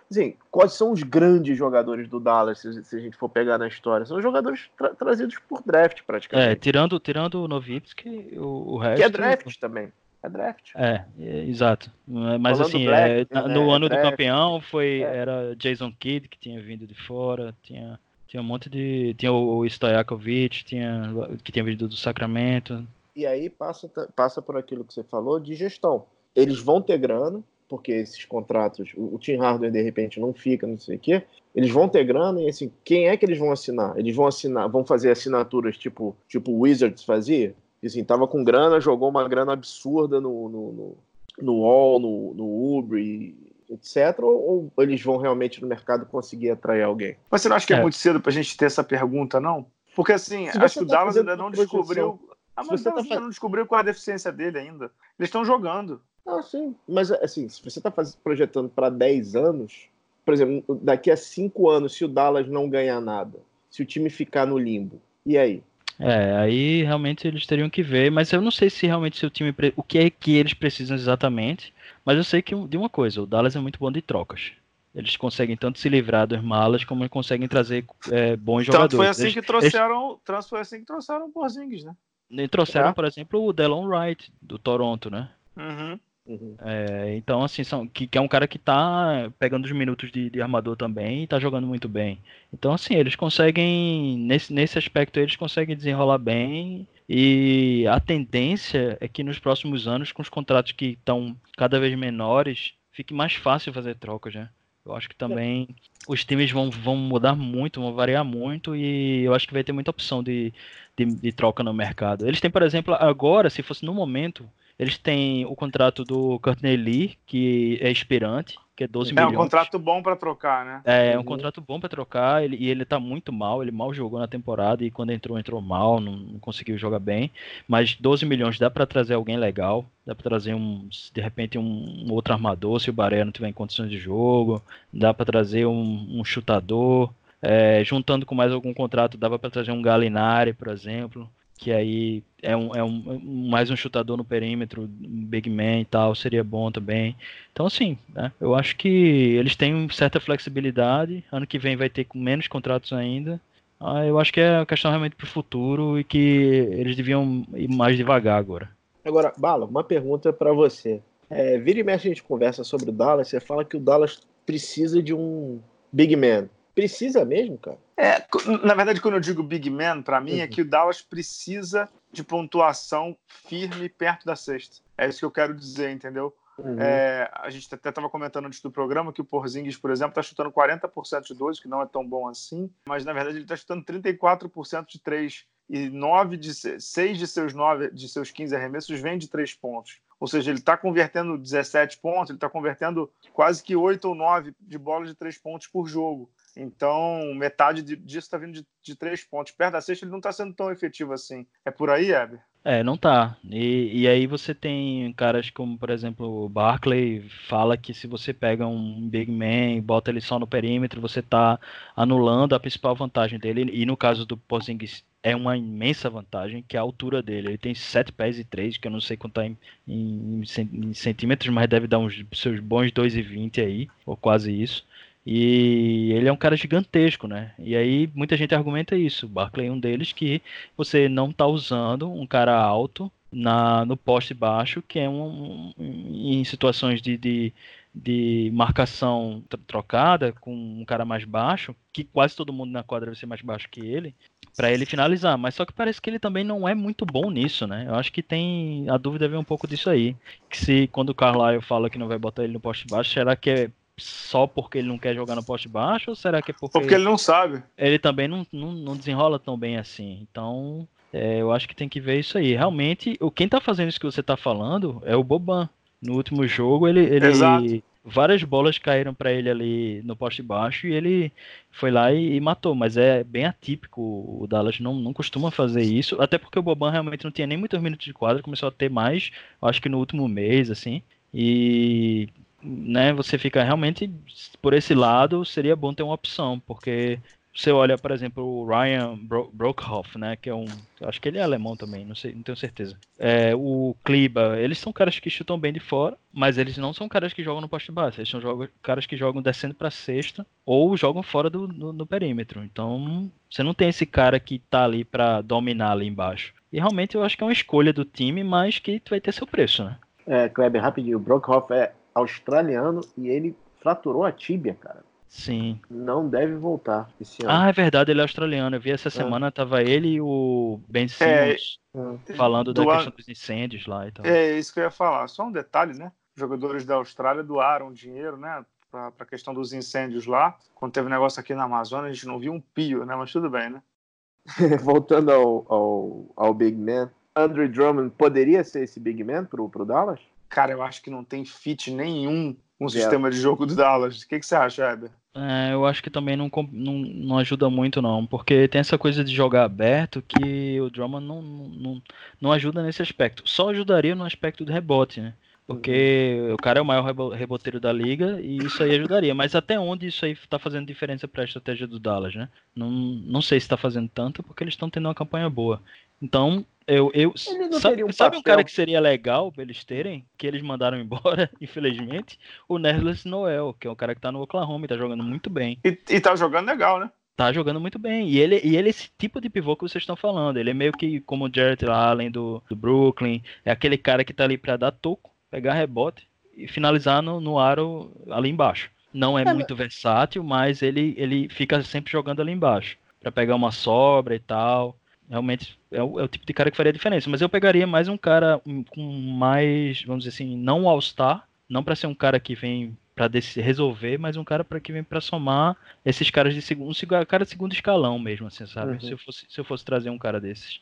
Assim, quais são os grandes jogadores do Dallas, se, se a gente for pegar na história? São jogadores tra- trazidos por draft, é praticamente. tirando, tirando o Nowitzki, o, o resto... que é draft também. É draft. É, é, exato. Mas Falando assim, é, na- né, no é ano do draft. campeão foi É. era Jason Kidd que tinha vindo de fora, tinha tinha um monte de tinha o Stojakovic, tinha que tinha vindo do Sacramento. E aí passa, passa por aquilo que você falou de gestão. Eles vão ter grana, porque esses contratos, o, Tim Hardaway de repente não fica, não sei o quê. Eles vão ter grana e assim, quem é que eles vão assinar? Eles vão assinar, vão fazer assinaturas tipo, tipo Wizards fazia? E, assim, tava com grana, jogou uma grana absurda no, no, no, no Wall, no, no Uber, etc. Ou, ou eles vão realmente no mercado conseguir atrair alguém? Mas você não acha que é, É. muito cedo pra gente ter essa pergunta, não? Porque assim, Se acho que o tá Dallas ainda não descobriu. Ah, mas o tá Dallas ainda fa- não descobriu qual é a deficiência dele ainda. Eles estão jogando. Ah, sim. Mas, assim, se você está projetando para 10 anos, por exemplo, daqui a 5 anos, se o Dallas não ganhar nada, se o time ficar no limbo, e aí? É, aí realmente eles teriam que ver, mas eu não sei se realmente se o time o que é que eles precisam exatamente, mas eu sei que de uma coisa, o Dallas é muito bom de trocas. Eles conseguem tanto se livrar dos malas como conseguem trazer é, bons Tanto jogadores. foi assim Eles- que trouxeram. Trans foi assim que trouxeram o Porzingis, né? eles trouxeram, É. por exemplo, o Delon Wright do Toronto, né? Uhum. Uhum. É, então, assim, são, que, que é um cara que tá pegando os minutos de, de armador também e tá jogando muito bem. Então, assim, eles conseguem, nesse, nesse aspecto, eles conseguem desenrolar bem. E a tendência é que nos próximos anos, com os contratos que estão cada vez menores, fique mais fácil fazer trocas, né? Eu acho que também os times vão, vão mudar muito, vão variar muito e eu acho que vai ter muita opção de, de, de troca no mercado. Eles têm, por exemplo, agora, se fosse no momento, eles têm o contrato do Courtney Lee, que é expirante, que é 12 É milhões. um contrato bom para trocar, né? É, é um Uhum. contrato bom pra trocar, ele, e ele tá muito mal, ele mal jogou na temporada, e quando entrou, entrou mal, não, não conseguiu jogar bem, mas 12 milhões dá pra trazer alguém legal, dá pra trazer um, de repente um, um outro armador, se o Baré não tiver em condições de jogo, dá pra trazer um, um chutador, é, juntando com mais algum contrato, dava pra trazer um Galinari, por exemplo, que aí é, um, é um, mais um chutador no perímetro, um big man e tal, seria bom também. Então, assim, né, eu acho que eles têm certa flexibilidade. Ano que vem vai ter menos contratos ainda. Ah, eu acho que é uma questão realmente para o futuro e que eles deviam ir mais devagar agora. Agora, Bala, uma pergunta pra você. É, vira e mexe a gente conversa sobre o Dallas, você fala que o Dallas precisa de um big man. Precisa mesmo, cara? É, na verdade, quando eu digo big man, para mim, é Uhum. que o Dallas precisa de pontuação firme perto da sexta. É isso que eu quero dizer, entendeu? Uhum. É, a gente até estava comentando antes do programa que o Porzingis, por exemplo, está chutando 40% de dois, que não é tão bom assim, mas na verdade ele está chutando 34% de três e nove de se- seis de seus nove de seus 15 arremessos vêm de três pontos. Ou seja, ele está convertendo 17 pontos, ele está convertendo quase que 8 ou 9 de bolas de três pontos por jogo. Então, metade de- disso está vindo de, de três pontos. Perto da sexta, ele não está sendo tão efetivo assim. É por aí, Heber? É, não tá. E, e aí você tem caras como, por exemplo, o Barkley fala que se você pega um big man e bota ele só no perímetro, você tá anulando a principal vantagem dele. E no caso do Porzingis é uma imensa vantagem, que é a altura dele. Ele tem 7 pés e 3, que eu não sei quanto tá em, em em centímetros, mas deve dar uns seus bons 2,20 aí, ou quase isso. E ele é um cara gigantesco, né? E aí muita gente argumenta isso. O Barkley é um deles que você não tá usando um cara alto na, no poste baixo, que é um, em situações de, de, de marcação tro- trocada com um cara mais baixo, que quase todo mundo na quadra vai ser mais baixo que ele, para ele finalizar. Mas só que parece que ele também não é muito bom nisso, né? Eu acho que tem a dúvida vem um pouco disso aí, que se quando o Carlisle fala que não vai botar ele no poste baixo, será que é só porque ele não quer jogar no poste baixo ou será que é porque porque ele não sabe. ele também não, não, não desenrola tão bem assim. Então, é, eu acho que tem que ver isso aí. Realmente, o quem tá fazendo isso que você tá falando é o Boban. No último jogo, ele, ele Exato. várias bolas caíram para ele ali no poste baixo e ele foi lá e, e matou. Mas é bem atípico. O Dallas não, não costuma fazer isso. Até porque o Boban realmente não tinha nem muitos minutos de quadra, começou a ter mais, eu acho que no último mês, assim. E né, você fica realmente por esse lado, seria bom ter uma opção, porque você olha, por exemplo, o Ryan Bro Broekhoff, né, que é um, acho que ele é alemão também, não sei, não tenho certeza. É, o Kliba, eles são caras que chutam bem de fora, mas eles não são caras que jogam no poste baixo, eles são jogo, caras que jogam descendo para cesta ou jogam fora do, do perímetro. Então, você não tem esse cara que tá ali para dominar ali embaixo. E realmente eu acho que é uma escolha do time, mas que vai ter seu preço, né? É, Kleber, rapidinho. O Brockhoff é australiano e ele fraturou a tíbia, cara. Sim. Não deve voltar esse ano. Ah, é verdade, ele é australiano. Eu vi essa semana, tava ele e o Ben Simmons Hum. falando da doar- questão dos incêndios lá e tal. É isso que eu ia falar. Só um detalhe, né? Jogadores da Austrália doaram dinheiro, né? Para a questão dos incêndios lá. Quando teve negócio aqui na Amazônia, a gente não viu um pio, né? Mas tudo bem, né? [LAUGHS] Voltando ao, ao, ao Big Man, Andrew Drummond poderia ser esse Big Man pro, pro Dallas? Cara, eu acho que não tem fit nenhum com o Zero. sistema de jogo do Dallas. O que, que você acha, Heber? É, eu acho que também não, não, não ajuda muito, não, porque tem essa coisa de jogar aberto que o Drummond não, não, não ajuda nesse aspecto. Só ajudaria no aspecto do rebote, né? Porque o cara é o maior rebo- reboteiro da liga e isso aí ajudaria. Mas até onde isso aí tá fazendo diferença para a estratégia do Dallas, né? Não, não sei se tá fazendo tanto porque eles estão tendo uma campanha boa. Então, eu. eu Ele não sabe teria um sabe um papel- cara que seria legal pra eles terem? Que eles mandaram embora, [LAUGHS] infelizmente? O Nerlens Noel, que é um cara que tá no Oklahoma e tá jogando muito bem. E, e tá jogando legal, né? Tá jogando muito bem. E ele, e ele é esse tipo de pivô que vocês estão falando. Ele é meio que como o Jarrett Allen do, do Brooklyn. É aquele cara que tá ali pra dar toco, pegar rebote e finalizar no, no aro ali embaixo. Não é, É, muito versátil, mas ele, ele fica sempre jogando ali embaixo. Pra pegar uma sobra e tal. Realmente é o, é o tipo de cara que faria a diferença. Mas eu pegaria mais um cara um- com mais, vamos dizer assim, não All-Star. Não pra ser um cara que vem para resolver, mas um cara para que vem para somar esses caras de segundo, um cara de segundo escalão mesmo, assim, sabe? Uhum. Se, eu fosse, se eu fosse trazer um cara desses.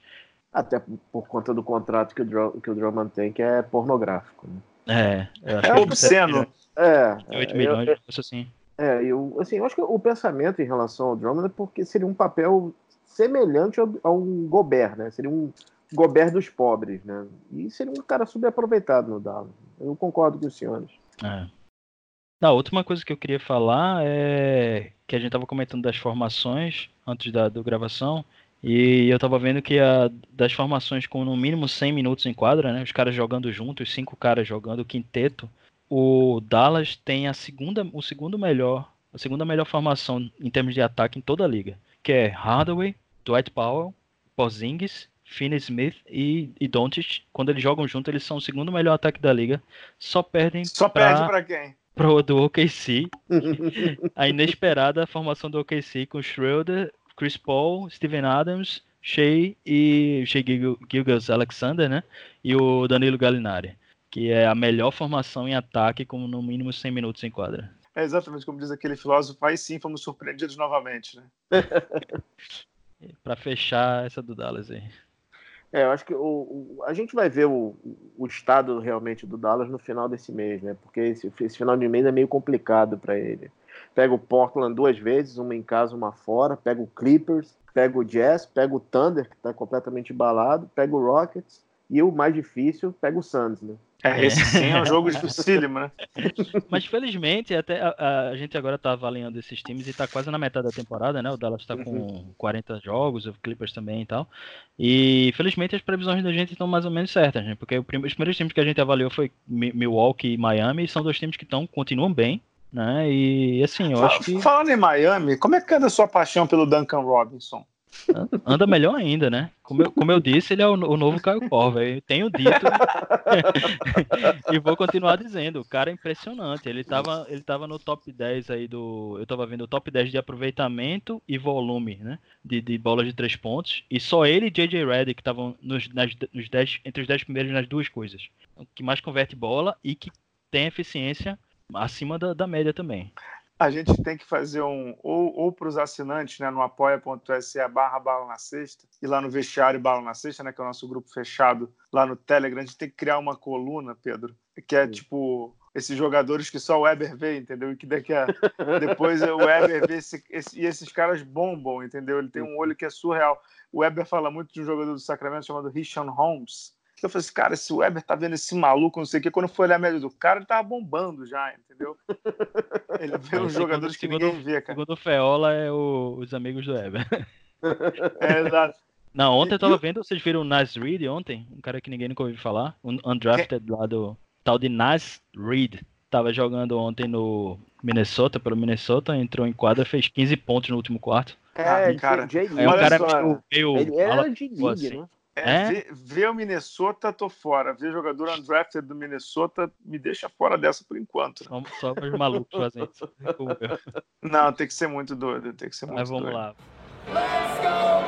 Até por conta do contrato que o, que o Drummond tem, que é pornográfico. Né? É, eu acho é obsceno. É, 8 milhões, eu, eu, assim. É, eu, assim, eu acho que o pensamento em relação ao Drummond é porque seria um papel semelhante a um Gobert, né? Seria um Gobert dos pobres, né? E seria um cara subaproveitado no Dallas. Eu concordo com os senhores. É. A última coisa que eu queria falar é que a gente estava comentando das formações antes da do gravação e eu estava vendo que a, das formações com no mínimo 100 minutos em quadra, né, os caras jogando juntos, cinco caras jogando, o quinteto, o Dallas tem a segunda, o segundo melhor, a segunda melhor formação em termos de ataque em toda a liga, que é Hardaway, Dwight Powell, Porzingis, Finney Smith e, e Doncic. Quando eles jogam junto, eles são o segundo melhor ataque da liga. Só perdem Só pra... perde para quem? [LAUGHS] pro do OKC. a inesperada formação do OKC com Schroeder, Chris Paul, Steven Adams, Shea e Shea Gilgas Alexander, né? E o Danilo Gallinari, que é a melhor formação em ataque com no mínimo 100 minutos em quadra. É exatamente como diz aquele filósofo, aí sim fomos surpreendidos novamente, né? [LAUGHS] para fechar essa do Dallas aí. É, eu acho que o, o, a gente vai ver o, o estado realmente do Dallas no final desse mês, né? Porque esse, esse final de mês é meio complicado para ele. Pega o Portland duas vezes, uma em casa, uma fora. Pega o Clippers, pega o Jazz, pega o Thunder, que está completamente embalado, pega o Rockets e o mais difícil, pega o Suns, né? É, esse sim é um jogo [LAUGHS] dificílimo, né? Mas felizmente, até a, a, gente agora tá avaliando esses times e tá quase na metade da temporada, né? O Dallas tá com uhum. 40 jogos, o Clippers também e tal. E felizmente as previsões da gente estão mais ou menos certas, né? Porque os primeiros times que a gente avaliou foi Milwaukee e Miami, e são dois times que estão continuam bem, né? E assim, eu acho que. Falando em Miami, como é que anda a sua paixão pelo Duncan Robinson? Anda melhor ainda, né? Como eu, como eu disse, ele é o, o novo Caio Corva. Eu tenho dito [LAUGHS] e vou continuar dizendo. O cara é impressionante. Ele estava ele tava no top 10 aí do. Eu estava vendo o top 10 de aproveitamento e volume, né? De, de bolas de três pontos. E só ele e JJ Redick estavam nos, nas, nos dez, entre os 10 primeiros nas duas coisas. Que mais converte bola e que tem eficiência acima da, da média também a gente tem que fazer um ou, ou para os assinantes, né, no apoia.se barra bala na sexta e lá no vestiário bala na sexta, né, que é o nosso grupo fechado lá no Telegram, a gente tem que criar uma coluna, Pedro, que é Sim. tipo esses jogadores que só o Weber vê, entendeu? E que daqui a [LAUGHS] depois o Weber vê esse, esse, e esses caras bombam, entendeu? Ele tem um olho que é surreal. O Weber fala muito de um jogador do Sacramento chamado Richard Holmes, eu falei assim, cara, esse Weber tá vendo esse maluco, não sei o que. Quando foi olhar a média do cara, ele tava bombando já, entendeu? Ele vê uns jogadores que segundo, ninguém vê, cara. Segundo o Feola, é o, os amigos do Weber. [LAUGHS] É, exato. Não, ontem eu tava vendo, vocês viram o Nas Reed ontem? Um cara que ninguém nunca ouviu falar. Um undrafted que... lá do tal de Nas Reed. Tava jogando ontem no Minnesota, pelo Minnesota, entrou em quadra, fez 15 pontos no último quarto. É, ah, cara. é um cara meio, meio. Ele era de liga, assim. né? É, é? o Minnesota, tô fora. Ver jogador undrafted do Minnesota me deixa fora dessa por enquanto. Só, só os malucos fazendo isso. Não, tem que ser muito doido. Tem que ser muito Mas vamos doido. lá. Let's go,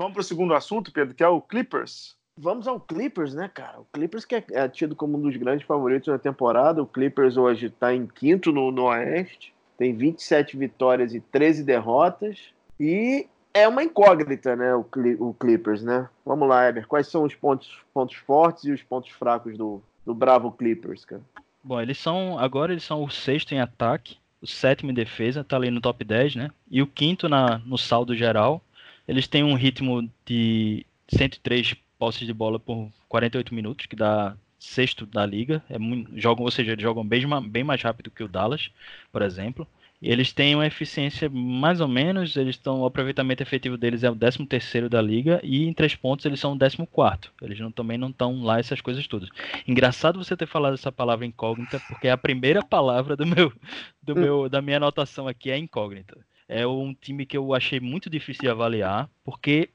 Vamos para o segundo assunto, Pedro, que é o Clippers. Vamos ao Clippers, né, cara? O Clippers que é, é tido como um dos grandes favoritos da temporada. O Clippers hoje está em quinto no, no Oeste tem 27 vitórias e 13 derrotas. E é uma incógnita, né, o, o Clippers, né? Vamos lá, Eber, quais são os pontos, pontos fortes e os pontos fracos do, do Bravo Clippers, cara? Bom, eles são, agora eles são o sexto em ataque, o sétimo em defesa, tá ali no top 10, né? E o quinto na, no saldo geral. Eles têm um ritmo de 103 posses de bola por 48 minutos, que dá sexto da liga. É muito, jogam, ou seja, eles jogam bem, bem mais rápido que o Dallas, por exemplo. E eles têm uma eficiência mais ou menos, eles estão, o aproveitamento efetivo deles é o 13 terceiro da liga e em três pontos eles são o 14 quarto. Eles não, também não estão lá essas coisas todas. Engraçado você ter falado essa palavra incógnita, porque é a primeira palavra do meu, do meu, da minha anotação aqui é incógnita. É um time que eu achei muito difícil de avaliar, porque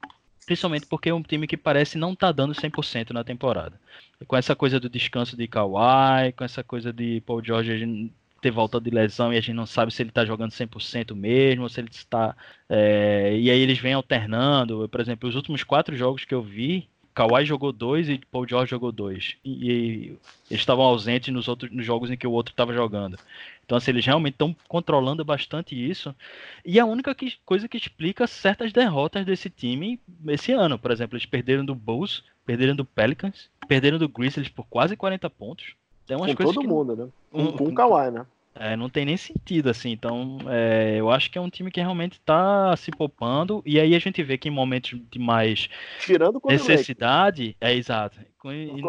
principalmente porque é um time que parece não tá dando 100% na temporada. Com essa coisa do descanso de Kawhi, com essa coisa de Paul George ter voltado de lesão e a gente não sabe se ele está jogando 100% mesmo, se ele está... É... E aí eles vêm alternando. Por exemplo, os últimos quatro jogos que eu vi, Kawhi jogou dois e Paul George jogou dois. E, e eles estavam ausentes nos outros nos jogos em que o outro estava jogando. Então, assim, eles realmente estão controlando bastante isso. E a única que, coisa que explica certas derrotas desse time esse ano, por exemplo, eles perderam do Bulls, perderam do Pelicans, perderam do Grizzlies por quase 40 pontos. É umas com todo que... mundo, né? Com, um, com o Kawhi, né? É, não tem nem sentido, assim. Então, é, eu acho que é um time que realmente está se poupando. E aí a gente vê que em momentos de mais Tirando necessidade. É exato.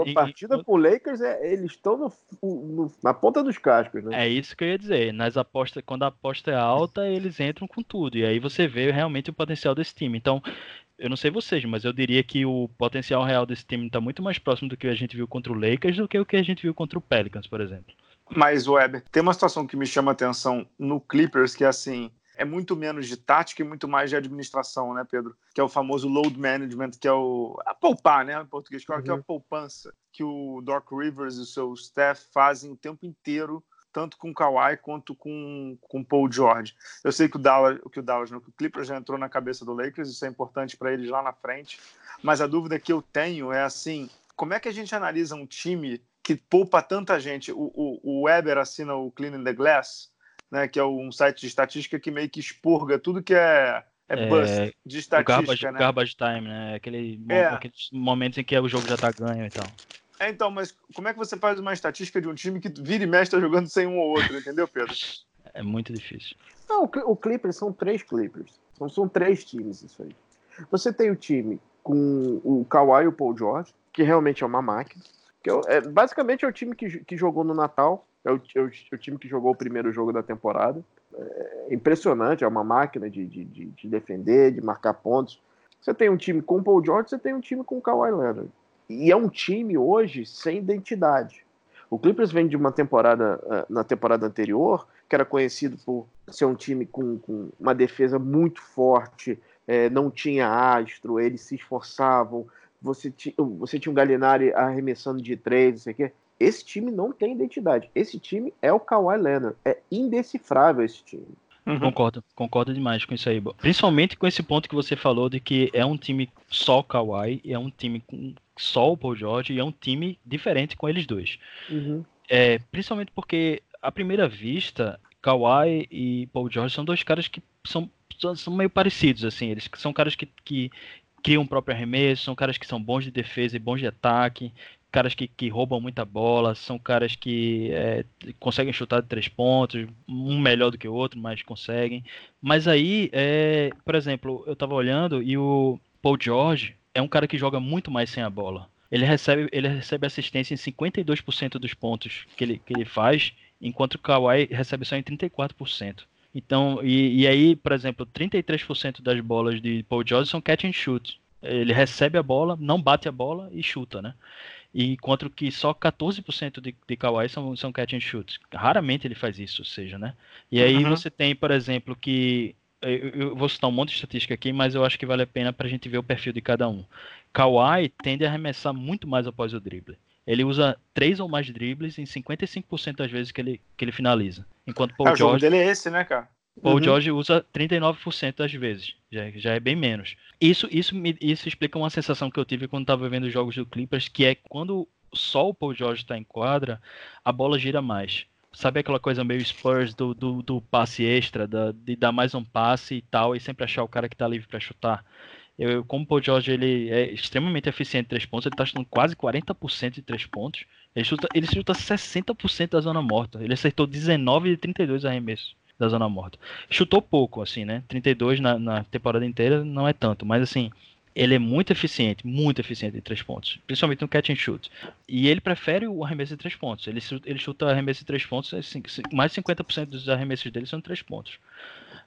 a partida com o Lakers, é, eles estão no, no, na ponta dos cascos, né? É isso que eu ia dizer. Nas apostas, quando a aposta é alta, eles entram com tudo. E aí você vê realmente o potencial desse time. Então, eu não sei vocês, mas eu diria que o potencial real desse time está muito mais próximo do que a gente viu contra o Lakers do que o que a gente viu contra o Pelicans, por exemplo. Mas, Weber, tem uma situação que me chama atenção no Clippers, que é assim, é muito menos de tática e muito mais de administração, né, Pedro? Que é o famoso load management, que é o a poupar, né, em português, que é a uhum. poupança que o Doc Rivers e o seu staff fazem o tempo inteiro, tanto com o Kawhi quanto com com Paul George. Eu sei que o Dallas, que o Dallas, não, que o Clippers já entrou na cabeça do Lakers, isso é importante para eles lá na frente, mas a dúvida que eu tenho é assim, como é que a gente analisa um time que poupa tanta gente. O, o, o Weber assina o Cleaning the Glass, né, que é um site de estatística que meio que expurga tudo que é, é, é bust de estatística. Garbage, né? garbage time, né? Aquele, é. Aqueles momentos em que o jogo já tá ganho e tal. É, então, mas como é que você faz uma estatística de um time que vira e mexe tá jogando sem um ou outro, entendeu, Pedro? [LAUGHS] É muito difícil. Não, o Clippers são três Clippers. São, são três times isso aí. Você tem o time com o Kawhi e o Paul George, que realmente é uma máquina. Que é, basicamente é o time que, que jogou no Natal, é o, é, o, é o, time que jogou o primeiro jogo da temporada. É impressionante, é uma máquina de, de, de, de defender, de marcar pontos. Você tem um time com o Paul George, você tem um time com o Kawhi Leonard. E é um time hoje sem identidade. O Clippers vem de uma temporada, eh, na temporada anterior, que era conhecido por ser um time com, com uma defesa muito forte, é, não tinha astro, eles se esforçavam, você, você tinha um Galinari arremessando de três, não sei o quê. Esse time não tem identidade. Esse time é o Kawhi Leonard. É indecifrável esse time. Uhum. Concordo, concordo demais com isso aí. Principalmente com esse ponto que você falou de que é um time só Kawhi, é um time com só o Paul George e é um time diferente com eles dois. Uhum. É, principalmente porque, à primeira vista, Kawhi e Paul George são dois caras que são, são meio parecidos, assim. Eles são caras que, que criam o próprio arremesso, são caras que são bons de defesa e bons de ataque, caras que, que roubam muita bola, são caras que é, conseguem chutar de três pontos, um melhor do que o outro, mas conseguem. Mas aí, é, por exemplo, eu tava olhando e o Paul George é um cara que joga muito mais sem a bola. Ele recebe, ele recebe assistência em 52% dos pontos que ele, que ele faz, enquanto o Kawhi recebe só em 34%. Então, e, e aí, por exemplo, 33% das bolas de Paul George são catch and shoot. Ele recebe a bola, não bate a bola e chuta, né? Enquanto que só 14% de, de Kawhi são, são catch and shoot. Raramente ele faz isso, ou seja, né? E aí uhum. você tem, por exemplo, que eu, eu, vou citar um monte de estatística aqui, mas eu acho que vale a pena para a gente ver o perfil de cada um. Kawhi tende a arremessar muito mais após o drible ele usa três ou mais dribles em 55% das vezes que ele, que ele finaliza. Enquanto Paul é, George. O jogo dele é esse, né, cara? Paul uhum. George usa 39% das vezes. Já, já é bem menos. Isso, isso, me, isso explica uma sensação que eu tive quando estava vendo os jogos do Clippers, que é quando só o Paul George está em quadra, a bola gira mais. Sabe aquela coisa meio Spurs do, do, do passe extra, da, de dar mais um passe e tal, e sempre achar o cara que está livre para chutar? Eu, como o Paul George ele é extremamente eficiente em três pontos, ele está chutando quase 40% de três pontos. Ele chuta, ele chuta 60% da zona morta. Ele acertou 19 de 32 arremessos da zona morta. Chutou pouco, assim, né? 32 na, na temporada inteira não é tanto, mas assim, ele é muito eficiente, muito eficiente em três pontos, principalmente no catch and shoot. E ele prefere o arremesso de três pontos. Ele, chuta arremesso de três pontos, assim, mais de 50% dos arremessos dele são três pontos.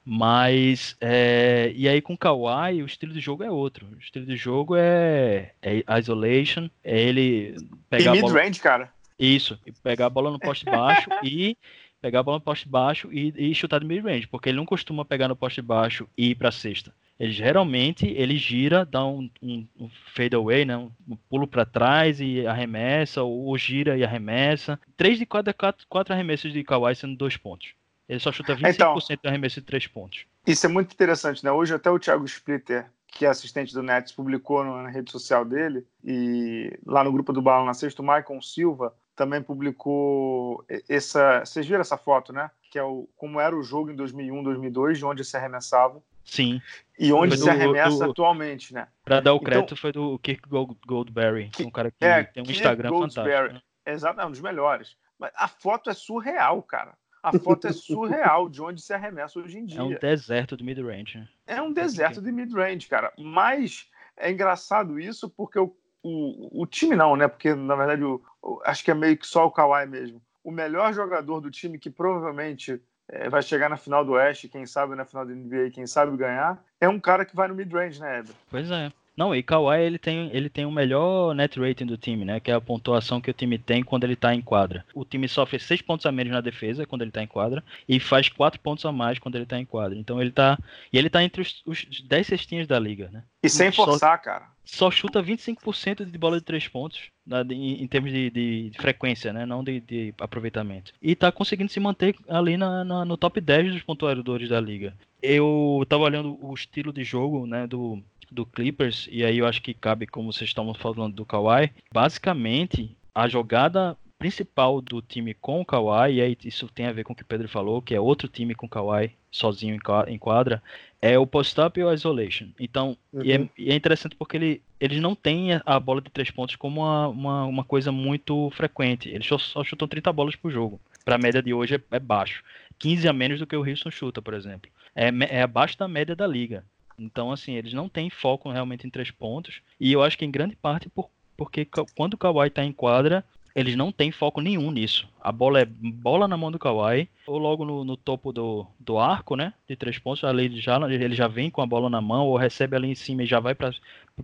Mas, é, e aí com o Kawhi, o estilo de jogo é outro. O estilo de jogo é, é isolation, é ele pegar e mid-range, cara. Isso, pegar a bola no poste baixo [LAUGHS] e pegar a bola no poste baixo e, e chutar de mid-range, porque ele não costuma pegar no poste baixo e ir para cesta. Ele geralmente ele gira, dá um, um, um fade away, né? um, um pulo para trás e arremessa, ou, ou, gira e arremessa. Três de cada quatro, quatro arremessos de Kawhi sendo dois pontos. Ele só chuta 25% então, do arremesso de três pontos. Isso é muito interessante, né? Hoje até o Thiago Splitter, que é assistente do Nets, publicou na rede social dele, e lá no grupo do Bala na Sexta, o Maicon Silva também publicou essa. Vocês viram essa foto, né? Que é o como era o jogo em 2001, 2002, de onde se arremessava. Sim. E onde do, se arremessa do, atualmente, né? Para dar o então crédito, então, foi do Kirk Goldberry, que, um cara que é, tem um Kirk Instagram Goldberry. fantástico. Né? Exato, é um dos melhores. Mas a foto é surreal, cara. A foto é surreal de onde se arremessa hoje em dia. É um deserto do mid-range. Né? É um deserto de mid-range, cara. Mas é engraçado isso porque o, o, o, time não, né? Porque, na verdade, o, o, acho que é meio que só o Kawhi mesmo. O melhor jogador do time que provavelmente é, vai chegar na final do Oeste, quem sabe na final da NBA, quem sabe ganhar, é um cara que vai no mid-range, né, Eber? Pois é. Não, e Kawhi ele tem, ele tem o melhor net rating do time, né? Que é a pontuação que o time tem quando ele tá em quadra. O time sofre 6 pontos a menos na defesa quando ele tá em quadra e faz 4 pontos a mais quando ele tá em quadra. Então ele tá. E ele tá entre os, os 10 cestinhas da liga, né? E sem forçar, só, cara. Só chuta 25% de bola de 3 pontos em, em, termos de, de, frequência, né? Não de, de, aproveitamento. E tá conseguindo se manter ali na, na, no top 10 dos pontuadores da liga. Eu tava olhando o estilo de jogo, né? Do, do Clippers, e aí eu acho que cabe, como vocês estavam falando do Kawhi, basicamente a jogada principal do time com o Kawhi, e aí isso tem a ver com o que o Pedro falou, que é outro time com o Kawhi sozinho em quadra, é o post-up e o isolation. Então, uhum. e, é, uhum. e, é, interessante porque ele, eles não têm a bola de três pontos como uma, uma, uma coisa muito frequente. Eles só, só chutam 30 bolas por jogo. Para a média de hoje é, é, baixo. 15 a menos do que o Houston chuta, por exemplo. É, é abaixo da média da liga. Então, assim, eles não têm foco realmente em três pontos. E eu acho que em grande parte por, porque quando o Kawhi está em quadra, eles não têm foco nenhum nisso. A bola é bola na mão do Kawhi, ou logo no, no topo do, do arco, né? De três pontos, ali já, ele já vem com a bola na mão, ou recebe ali em cima e já vai para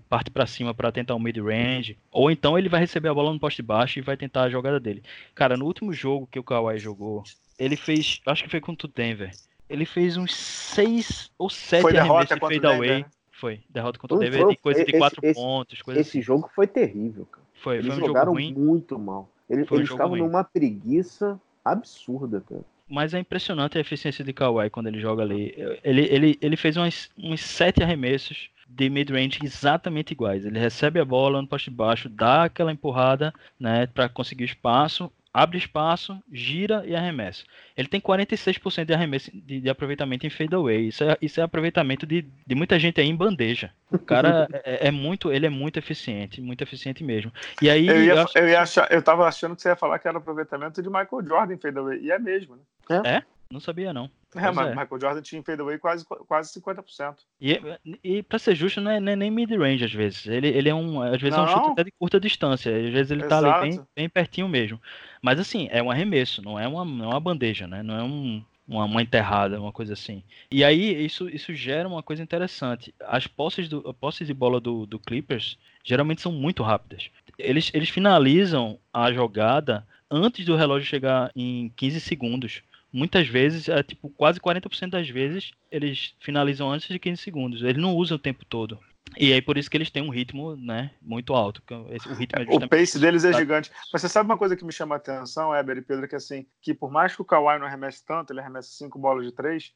parte para cima para tentar um mid-range. Ou então ele vai receber a bola no poste baixo e vai tentar a jogada dele. Cara, no último jogo que o Kawhi jogou, ele fez, acho que foi contra o Denver ele fez uns seis ou sete foi arremessos de fade away. Foi, derrota contra o Denver de coisa de quatro esse, pontos. Coisa esse assim. jogo foi terrível, cara. Foi, Eles foi um jogaram jogo ruim. muito mal. Eles, um eles estavam numa preguiça absurda, cara. Mas é impressionante a eficiência de Kawhi quando ele joga ali. Ele, ele, ele fez uns, uns sete arremessos de mid-range exatamente iguais. Ele recebe a bola no poste baixo, dá aquela empurrada, né, para conseguir espaço, abre espaço, gira e arremessa. Ele tem 46% de arremesso de, de, aproveitamento em fadeaway. Isso é, isso é aproveitamento de, de muita gente aí em bandeja. O cara [LAUGHS] é, é, muito, ele é muito eficiente, muito eficiente mesmo. E aí eu ia, eu, acho... eu, ia achar, eu tava achando que você ia falar que era aproveitamento de Michael Jordan em fadeaway e é mesmo, né? É? é? Não sabia, não. É, mas é. Michael Jordan tinha fadeaway quase, quase 50%. E, e pra ser justo, não é, não é nem mid-range às vezes. Ele, ele é um. Às vezes não. é um chute até de curta distância. Às vezes ele Exato. tá ali bem, bem pertinho mesmo. Mas assim, é um arremesso, não é uma, não é uma bandeja, né? Não é um, uma, uma enterrada, uma coisa assim. E aí isso, isso gera uma coisa interessante. As posses, do, posses de bola do, do Clippers geralmente são muito rápidas. Eles, eles finalizam a jogada antes do relógio chegar em 15 segundos muitas vezes, é, tipo, quase 40% das vezes, eles finalizam antes de 15 segundos. Eles não usam o tempo todo. E aí por isso que eles têm um ritmo, né, muito alto. O, ritmo é o pace deles é gigante. Mas você sabe uma coisa que me chama a atenção, Eber e Pedro, que assim, que por mais que o Kawhi não arremesse tanto, ele arremessa cinco bolas de três,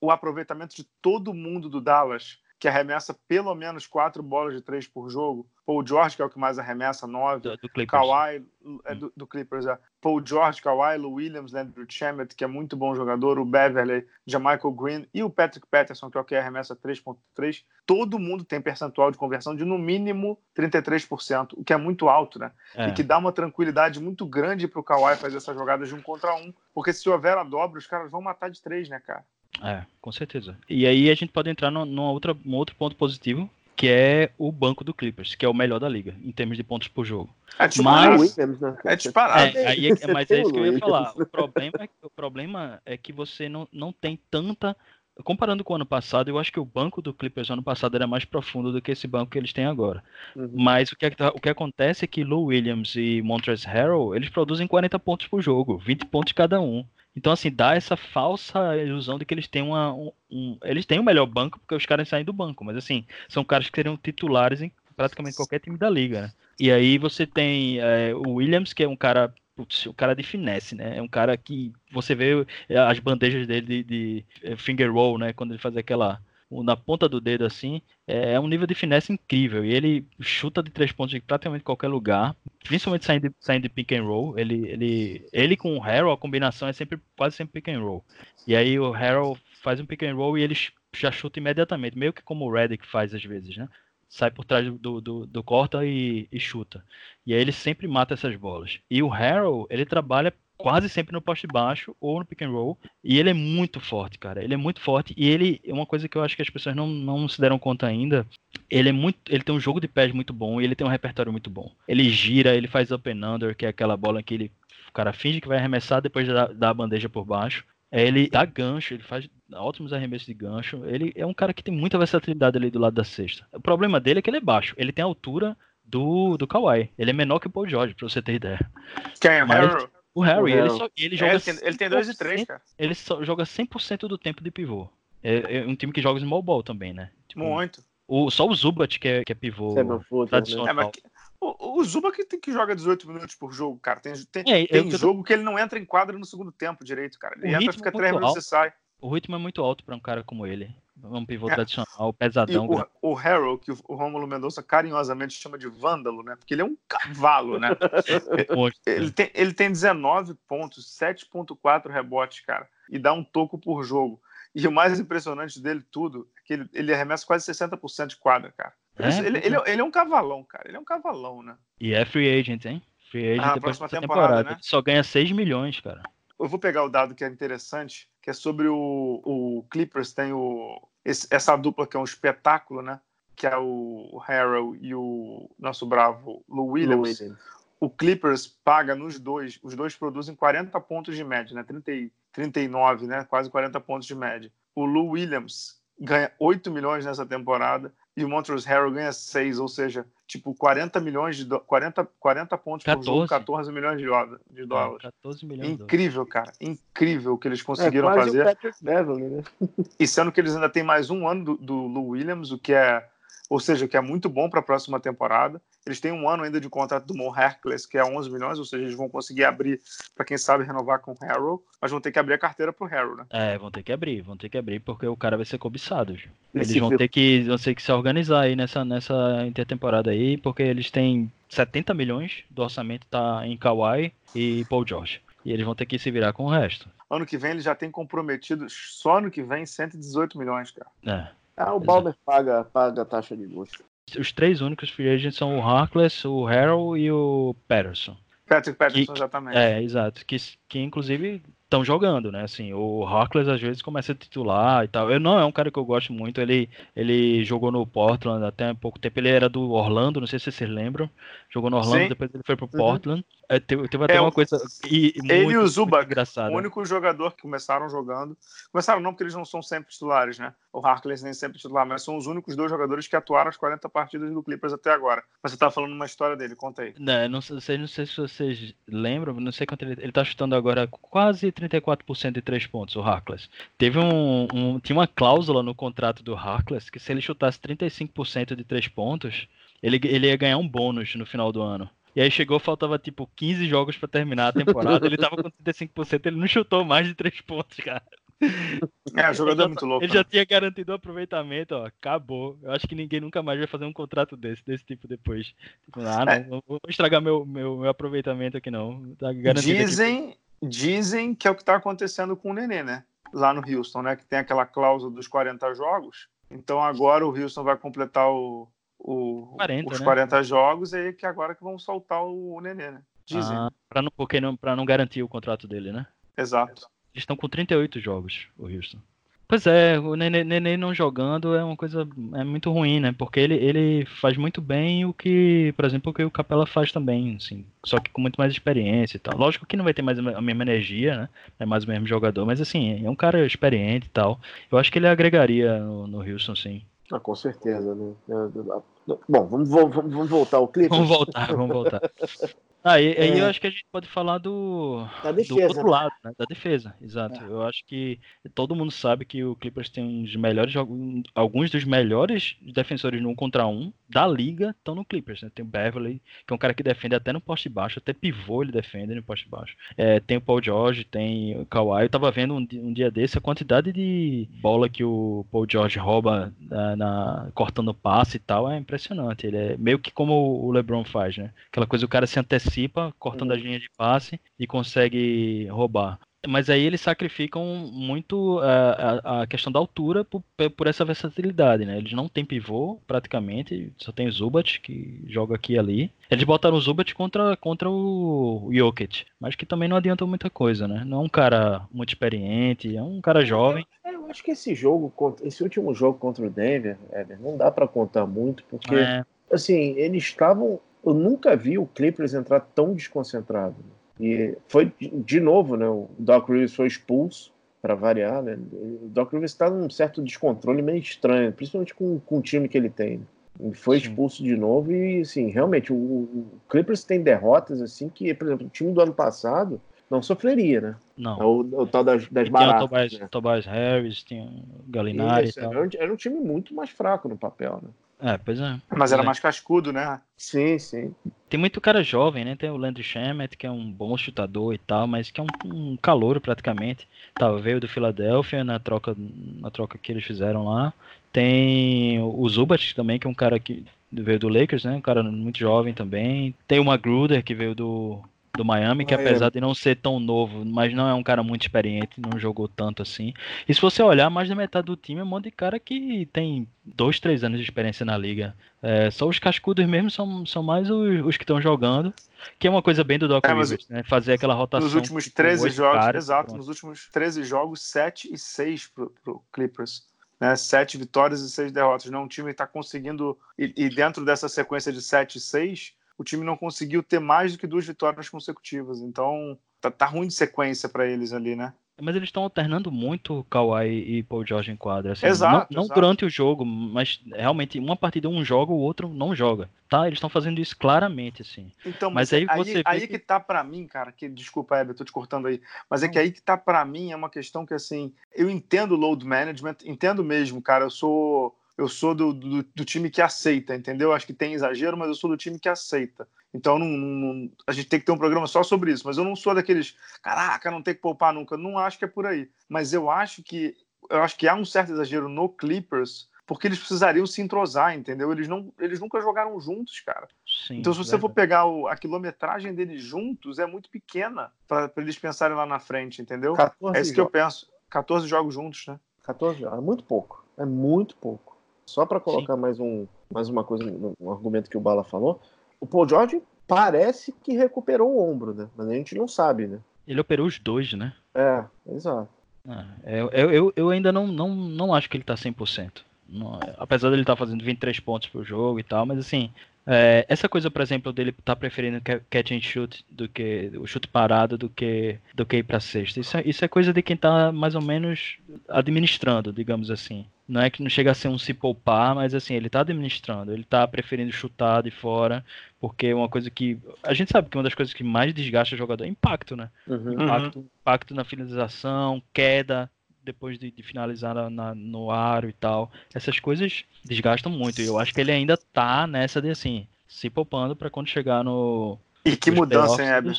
o aproveitamento de todo mundo do Dallas que arremessa pelo menos quatro bolas de três por jogo. Paul George, que é o que mais arremessa, nove. Do, do Kawhi, é, do, do, Clippers, é. Paul George, Kawhi, Lou Williams, Landry Shamet, que é muito bom jogador, o Beverly, Jamichael Green e o Patrick Patterson, que é o que arremessa 3.3. Todo mundo tem percentual de conversão de no mínimo 33%, o que é muito alto, né? É. E que dá uma tranquilidade muito grande para o Kawhi fazer essa jogada de um contra um, porque se houver a dobra, os caras vão matar de três, né, cara? É, com certeza. E aí a gente pode entrar outra, num outro ponto positivo, que é o banco do Clippers, que é o melhor da liga, em termos de pontos por jogo. É disparado. Mas, né? é disparado. É, aí é, mas é isso que eu ia falar. O problema é, o problema é que você não, não tem tanta. Comparando com o ano passado, eu acho que o banco do Clippers ano passado era mais profundo do que esse banco que eles têm agora. Uhum. Mas o que, é o que acontece é que Lou Williams e Montrezl Harrell, eles produzem 40 pontos por jogo, 20 pontos cada um. Então, assim, dá essa falsa ilusão de que eles têm uma. Um, um, eles têm o melhor banco porque os caras saem do banco, mas assim, são caras que seriam titulares em praticamente qualquer time da liga, né? E aí você tem é, o Williams, que é um cara. Putz, o cara de finesse, né? É um cara que você vê as bandejas dele de, de, é, finger roll, né? Quando ele faz aquela na ponta do dedo assim, é, é um nível de finesse incrível. E ele chuta de três pontos de praticamente qualquer lugar, principalmente saindo de, saindo de pick and roll. Ele, ele, ele com o Harold, a combinação é sempre quase sempre pick and roll. E aí o Harold faz um pick and roll e ele já chuta imediatamente, meio que como o Redick faz às vezes, né? Sai por trás do, do, do corta e, e, chuta. E aí ele sempre mata essas bolas. E o Harold, ele trabalha quase sempre no poste baixo ou no pick and roll. E ele é muito forte, cara. Ele é muito forte. E ele, é uma coisa que eu acho que as pessoas não, não se deram conta ainda. Ele é muito. Ele tem um jogo de pés muito bom e ele tem um repertório muito bom. Ele gira, ele faz up and under, que é aquela bola que ele. O cara finge que vai arremessar depois dá a bandeja por baixo. Ele dá gancho, ele faz ótimos arremessos de gancho. Ele é um cara que tem muita versatilidade ali do lado da cesta. O problema dele é que ele é baixo. Ele tem a altura do, do Kawhi. Ele é menor que o Paul George, pra você ter ideia. Quem é o Harry? O ele, só, ele joga. É, ele tem 2 e 3, cara. Ele só joga 100% do tempo de pivô. É, é, um time que joga small ball também, né? Tipo, Muito. O, só o Zubat que é, que é pivô né? tradicional. É, mas, o, o Zuba que, tem que joga 18 minutos por jogo, cara. Tem, tem, é, tem jogo tô... que ele não entra em quadra no segundo tempo direito, cara. Ele o entra, fica 3 minutos e sai. O ritmo é muito alto para um cara como ele. Um pivô é. tradicional, pesadão. O, o Harold, que o Romulo Mendonça carinhosamente chama de vândalo, né? Porque ele é um cavalo, né? [LAUGHS] ele, tem, ele tem 19 pontos, 7.4 rebotes, cara. E dá um toco por jogo. E o mais impressionante dele tudo é que ele, ele arremessa quase 60% de quadra, cara. É, ele, ele, ele, é um cavalão, cara. Ele é um cavalão, né? E é free agent, hein? Free agent ah, depois da temporada. temporada. Né? Ele só ganha 6 milhões, cara. Eu vou pegar o dado que é interessante, que é sobre o, o Clippers, tem o, esse, essa dupla que é um espetáculo, né? Que é o Harrell e o nosso bravo Lou Williams. Lou Williams. O Clippers paga nos dois, os dois produzem 40 pontos de média, né? 30, 39, né? Quase 40 pontos de média. O Lou Williams ganha 8 milhões nessa temporada e o Montrezl Harrell ganha 6, ou seja, tipo 40 milhões de do... 40, 40 pontos 14. por jogo, 14 milhões de, de dólares. É, 14 milhões Incrível, cara. Incrível o que eles conseguiram é, fazer. Beverly, né? e sendo que eles ainda têm mais um ano do, do Lou Williams, o que é ou seja, que é muito bom para a próxima temporada. Eles têm um ano ainda de contrato do Mo Hercules, que é 11 milhões, ou seja, eles vão conseguir abrir para quem sabe renovar com o Harrow, mas vão ter que abrir a carteira para o Harrow, né? É, vão ter que abrir, vão ter que abrir porque o cara vai ser cobiçado. Eles vão ter que, vão ter que se organizar aí nessa, nessa intertemporada aí, porque eles têm 70 milhões do orçamento tá em Kawhi e Paul George. E eles vão ter que se virar com o resto. Ano que vem eles já têm comprometido, só ano que vem, 118 milhões, cara. É. Ah, o Balmer paga, paga a taxa de gosto. Os três únicos free agents são o Harkless, o Harrell e o Patterson. Patrick Patterson, que, exatamente. É, exato. Que, que inclusive estão jogando, né? Assim, o Harkless às vezes começa a titular e tal. Eu não é um cara que eu gosto muito. Ele, ele jogou no Portland até há pouco tempo. Ele era do Orlando, não sei se vocês lembram. Jogou no Orlando, Sim. depois ele foi pro. Portland. Uhum. É, teve, teve até é, uma coisa. E, ele e o Zubac, o único jogador que começaram jogando. Começaram não, porque eles não são sempre titulares, né? O Harkless nem sempre titular, mas são os únicos dois jogadores que atuaram as 40 partidas do Clippers até agora. Mas você tá falando uma história dele, conta aí. Não, não sei, não sei se vocês lembram, não sei quanto ele. Ele tá chutando agora quase 34% de três pontos, o Harkless. Teve um, um. Tinha uma cláusula no contrato do Harkless que se ele chutasse 35% de três pontos, ele, ele ia ganhar um bônus no final do ano. E aí chegou, faltava tipo 15 jogos para terminar a temporada. ele tava com [LAUGHS] 35%, ele não chutou mais de 3 pontos, cara. É, o jogador é muito louco. Ele né? já tinha garantido o aproveitamento, ó. Acabou. Eu acho que ninguém nunca mais vai fazer um contrato desse, desse tipo depois. Tipo, ah, não, é. vou estragar meu, meu, meu aproveitamento aqui, não. Tá dizem, aqui. dizem que é o que tá acontecendo com o Nenê, né? Lá no Houston, né? Que tem aquela cláusula dos 40 jogos. Então agora o Houston vai completar o, o, 40, os né? 40 jogos e que agora que vão soltar o, o Nenê, né? Dizem. Ah, pra não, porque não, pra não garantir o contrato dele, né? Exato. Eles estão com 38 jogos, o Houston. Pois é, o Nenê, Nenê, não jogando é uma coisa é muito ruim, né? Porque ele, ele faz muito bem o que, por exemplo, o que o Capela faz também, assim, só que com muito mais experiência e tal. Lógico que não vai ter mais a mesma energia, né? É mais o mesmo jogador, mas assim, é um cara experiente e tal. Eu acho que ele agregaria no, no Houston, sim. Ah, com certeza, né? Bom, vamos, vamos, vamos voltar ao clipe. Vamos voltar, vamos voltar. [LAUGHS] Aí, aí É. eu acho que a gente pode falar do, do outro lado, né? Da defesa, exato. É. Eu acho que todo mundo sabe que o Clippers tem dos melhores alguns dos melhores defensores no um contra um da liga estão no Clippers, né? Tem o Beverly, que é um cara que defende até no poste baixo, até pivô ele defende no poste baixo. É, tem o Paul George, tem o Kawhi. Eu tava vendo um, um dia desse a quantidade de bola que o Paul George rouba na, na- cortando passe e tal, é impressionante. Ele é meio que como o LeBron faz, né? Aquela coisa, o cara se antecipa, cortando as linhas de passe e consegue roubar. Mas aí eles sacrificam muito a, a- a questão da altura por, por essa versatilidade, né? Eles não têm pivô, praticamente, só tem o Zubat, que joga aqui e ali. Eles botaram o Zubat contra, contra o Jokic, mas que também não adianta muita coisa, né? Não é um cara muito experiente, é um cara jovem. É, Eu acho que esse jogo, esse último jogo contra o Denver, Éder, não dá pra contar muito, porque, É, assim, eles estavam. Eu nunca vi o Clippers entrar tão desconcentrado. E foi, de- novo, né? O Doc Rivers foi expulso, para variar, né? O Doc Rivers está num certo descontrole meio estranho, principalmente com, com o time que ele tem. né? Ele foi Sim. expulso de novo e, assim, realmente, o, o Clippers tem derrotas, assim, que, por exemplo, o time do ano passado não sofreria, né? não. É o, o tal das, das Tinha o baratas. Tobias, né? Tobias Harris, tinha o Galinari Isso, e tal. era, um, era um time muito mais fraco no papel, né? É, pois é. Mas era É. mais cascudo, né? Sim, sim. Tem muito cara jovem, né? Tem o Landry Shamet, que é um bom chutador e tal, mas que é um, um calouro praticamente. Tá, veio do Philadelphia na troca, na troca que eles fizeram lá. Tem o Zubat também, que é um cara que veio do Lakers, né? Um cara muito jovem também. Tem o Magruder, que veio do, do Miami, que apesar de não ser tão novo, mas não é um cara muito experiente, não jogou tanto assim. E se você olhar, mais da metade do time é um monte de cara que tem dois, três anos de experiência na liga. É, só os cascudos mesmo são, são mais os, os que estão jogando, que é uma coisa bem do Doc É, Rivers, né? Fazer aquela rotação. Nos últimos tipo, 13 oito jogos, caras, exato, pronto. nos últimos 13 jogos, 7 e 6 pro, pro Clippers. Né? 7 vitórias e 6 derrotas. Não, o time está conseguindo. E, e dentro dessa sequência de 7 e 6, o time não conseguiu ter mais do que duas vitórias consecutivas. Então, tá, tá ruim de sequência para eles ali, né? Mas eles estão alternando muito Kawhi e Paul George em quadra. Assim, Exato, não, não exato. durante o jogo, mas realmente uma partida um joga, o outro não joga. Tá? Eles estão fazendo isso claramente, assim. Então, Mas mas, aí aí, você aí, que- que... tá para mim, cara, que desculpa, Heber, tô te cortando aí, mas é que aí que tá para mim é uma questão que assim, eu entendo load management, entendo mesmo, cara, eu sou eu sou do, do, do time que aceita, entendeu? Acho que tem exagero, mas eu sou do time que aceita. Então não, não- a gente tem que ter um programa só sobre isso, mas eu não sou daqueles, caraca, não tem que poupar nunca, não acho que é por aí. Mas eu acho que eu acho que há um certo exagero no Clippers, porque eles precisariam se entrosar, entendeu? Eles não eles nunca jogaram juntos, cara. Sim, Então, se você for verdade. pegar o- a quilometragem deles juntos, é muito pequena para eles pensarem lá na frente, entendeu? 14 É isso que eu penso. 14 jogos juntos, né? 14 jogos. É muito pouco. É muito pouco. Só para colocar mais, um, mais uma coisa, um um argumento que o Bala falou, o Paul George parece que recuperou o ombro, né? Mas a gente não sabe, né? Ele operou os dois, né? É, exato. Ah, eu, eu, eu- eu ainda não, não, não acho que ele tá 100%. Não, apesar dele estar fazendo 23 pontos por jogo e tal, mas assim, é, essa coisa, por exemplo, dele tá preferindo ca- catch and shoot do que o chute parado do que do que ir pra sexta. Isso é, isso é coisa de quem tá mais ou menos administrando, digamos assim. Não é que não chega a ser um se poupar, mas assim, ele tá administrando, ele tá preferindo chutar de fora, porque é uma coisa que a gente sabe que uma das coisas que mais desgasta o jogador é impacto, né? Uhum. impacto, impacto na finalização, queda depois de, de finalizar na- na- no aro e tal. Essas coisas desgastam muito. E eu acho que ele ainda tá nessa de assim, se poupando pra quando chegar no. E que mudança, hein, ele-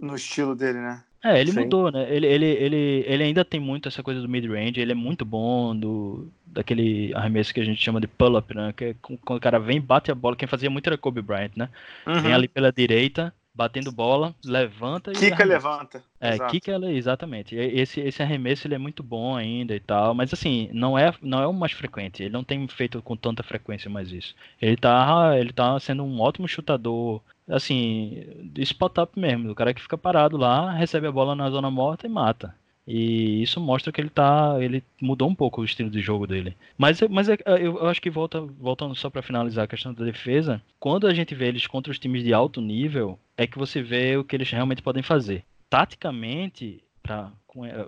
No estilo dele, né? É, ele Sim. mudou, né? Ele, ele, ele, ele ainda tem muito essa coisa do mid-range, ele é muito bom do, daquele arremesso que a gente chama de pull-up, né? Que é com- quando o cara vem e bate a bola. Quem fazia muito era Kobe Bryant, né? Vem Uhum. ali pela direita, batendo bola, levanta e. Kika levanta. É, Exato. kick ela exatamente. Esse, esse arremesso ele é muito bom ainda e tal, mas assim, não é, não é o mais frequente. Ele não tem feito com tanta frequência mais isso. Ele tá, ele tá sendo um ótimo chutador, assim, de spot up mesmo, o cara que fica parado lá, recebe a bola na zona morta e mata. E isso mostra que ele tá, ele mudou um pouco o estilo de jogo dele. Mas, mas é- eu, eu acho que volta, voltando só para finalizar a questão da defesa, quando a gente vê eles contra os times de alto nível, é que você vê o que eles realmente podem fazer. Taticamente, para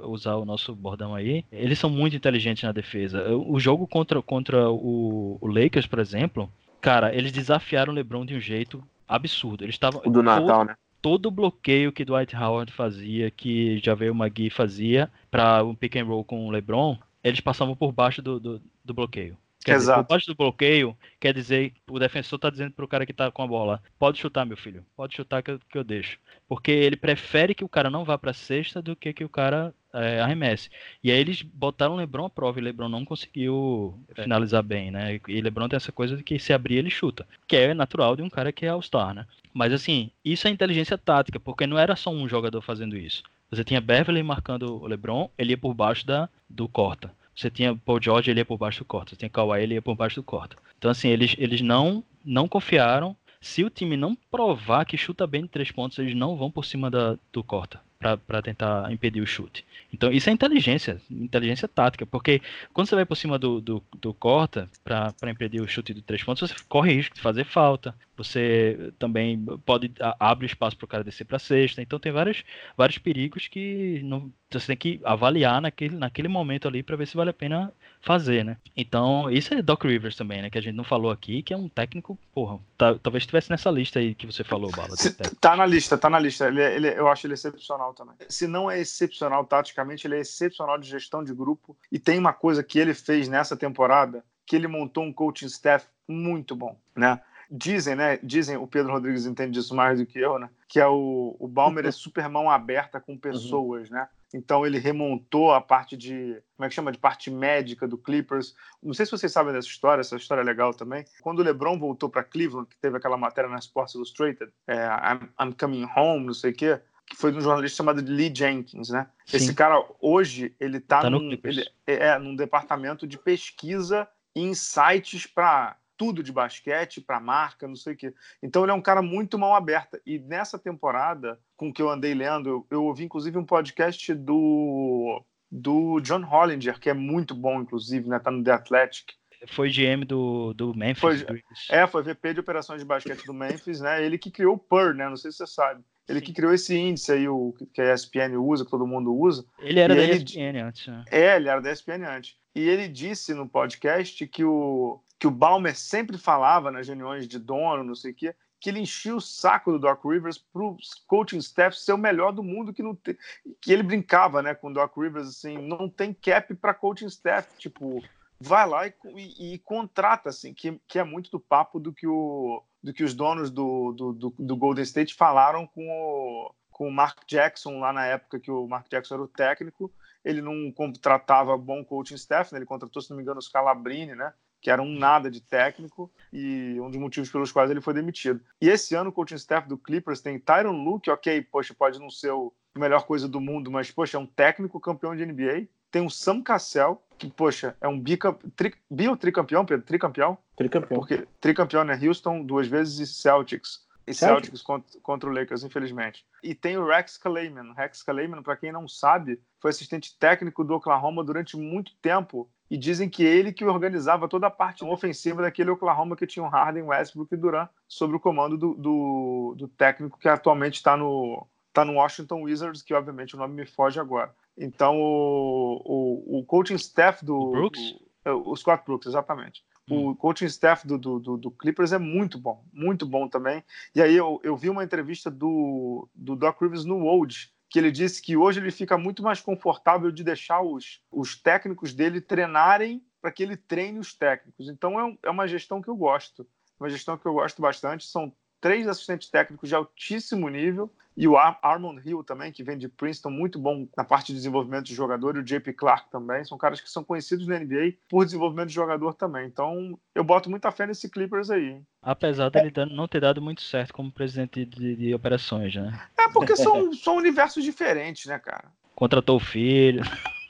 usar o nosso bordão aí, eles são muito inteligentes na defesa. O jogo contra, contra o, o Lakers, por exemplo, cara, eles desafiaram o LeBron de um jeito absurdo. Eles estavam do Natal, todo- né? Todo o bloqueio que Dwight Howard fazia, que já veio Magui fazia para um pick and roll com o LeBron, eles passavam por baixo do, do, do bloqueio. Quer Exato. dizer, por baixo do bloqueio, quer dizer, o defensor está dizendo para o cara que está com a bola: pode chutar, meu filho, pode chutar que eu, que eu deixo. Porque ele prefere que o cara não vá para a cesta do que que o cara é, arremesse. E aí eles botaram o Lebron à prova e o Lebron não conseguiu é. finalizar bem, né? E Lebron tem essa coisa de que se abrir ele chuta, que é natural de um cara que é All-Star, né? Mas assim, isso é inteligência tática, porque não era só um jogador fazendo isso. Você tinha Beverly marcando o LeBron, ele ia por baixo da, do corta. Você tinha Paul George, ele ia por baixo do corta. Você tinha Kawhi, ele ia por baixo do corta. Então, assim, eles, eles não, não confiaram. Se o time não provar que chuta bem de três pontos, eles não vão por cima da, do corta para tentar impedir o chute. Então, isso é inteligência, inteligência tática, porque quando você vai por cima do, do, do corta para impedir o chute de três pontos, você corre risco de fazer falta, você também pode abre espaço para o cara descer para a cesta, então tem vários, vários perigos que não, você tem que avaliar naquele, naquele momento ali para ver se vale a pena fazer, né? Então, isso é Doc Rivers também, né? Que a gente não falou aqui, que é um técnico, porra, tá, talvez estivesse nessa lista aí que você falou, Bala. Tá na lista, tá na lista. Ele, é, ele, é, eu acho ele excepcional também. Se não é excepcional taticamente, ele é excepcional de gestão de grupo. E tem uma coisa que ele fez nessa temporada, que ele montou um coaching staff muito bom, né? dizem, né? Dizem, o Pedro Rodrigues entende disso mais do que eu, né? Que é o, o Balmer é [LAUGHS] super mão aberta com pessoas, uhum. né? Então ele remontou a parte de, como é que chama, de parte médica do Clippers. Não sei se vocês sabem dessa história, essa história é legal também. Quando o LeBron voltou para Cleveland, que teve aquela matéria na Sports Illustrated, é, I'm, I'm, coming home, não sei o quê, que foi de um jornalista chamado Lee Jenkins, né? Sim. Esse cara hoje ele está tá num, ele, é, é, num departamento de pesquisa e insights para tudo de basquete para marca, não sei o quê. Então ele é um cara muito mal aberta. E nessa temporada, com que eu andei lendo, eu, eu ouvi inclusive um podcast do do John Hollinger, que é muito bom, inclusive, né? Tá no The Athletic. Foi GM do, do Memphis. Foi, é, foi VP de operações de basquete do Memphis, né? Ele que criou o PER, né? Não sei se você sabe. Ele Sim. que criou esse índice aí, o que a ESPN usa, que todo mundo usa. Ele era e da ele... ESPN antes, né? É, ele era da ESPN antes. E ele disse no podcast que o, que o Balmer sempre falava nas reuniões de dono, não sei o quê, que ele enchia o saco do Doc Rivers para o coaching staff ser o melhor do mundo, que não tem, que ele brincava, né, com o Doc Rivers assim, não tem cap para coaching staff, tipo, vai lá e, e, e, contrata assim, que, que é muito do papo do que o do que os donos do, do, do, do Golden State falaram com o com o Mark Jackson lá na época que o Mark Jackson era o técnico, ele não contratava bom coaching staff, né? ele contratou, se não me engano, os Calabrini, né? que era um nada de técnico e um dos motivos pelos quais ele foi demitido. E esse ano o coaching staff do Clippers tem Tyron Luke, ok, poxa, pode não ser o melhor coisa do mundo, mas poxa, é um técnico campeão de NBA. Tem o Sam Cassell, que poxa, é um bicamp... tri... bi ou tricampeão, Pedro? Tricampeão? Tricampeão. Porque tricampeão é Houston duas vezes e Celtics. E Celtics contra, contra, o Lakers, infelizmente. E tem o Rex Kleiman. Rex Kleiman, para quem não sabe, foi assistente técnico do Oklahoma durante muito tempo e dizem que ele que organizava toda a parte ofensiva daquele Oklahoma que tinha o Harden, Westbrook e Durant sob o comando do, do, do técnico que atualmente está no, tá no Washington Wizards, que obviamente o nome me foge agora. Então o, o, o coaching staff do... Brooks? É, o Scott Brooks, exatamente. Hum. O coaching staff do, do, do, do, Clippers é muito bom, muito bom também. E aí eu, eu vi uma entrevista do, do Doc Rivers no Old, que ele disse que hoje ele fica muito mais confortável de deixar os, os técnicos dele treinarem para que ele treine os técnicos. Então é, um, é uma gestão que eu gosto, uma gestão que eu gosto bastante. São três assistentes técnicos de altíssimo nível e o Armand Hill também, que vem de Princeton, muito bom na parte de desenvolvimento de jogador, e o JP Clark também. São caras que são conhecidos na NBA por desenvolvimento de jogador também. Então, eu boto muita fé nesse Clippers aí. Hein? Apesar dele é. não ter dado muito certo como presidente de, de operações, né? É, porque são, são universos diferentes, né, cara? Contratou o filho.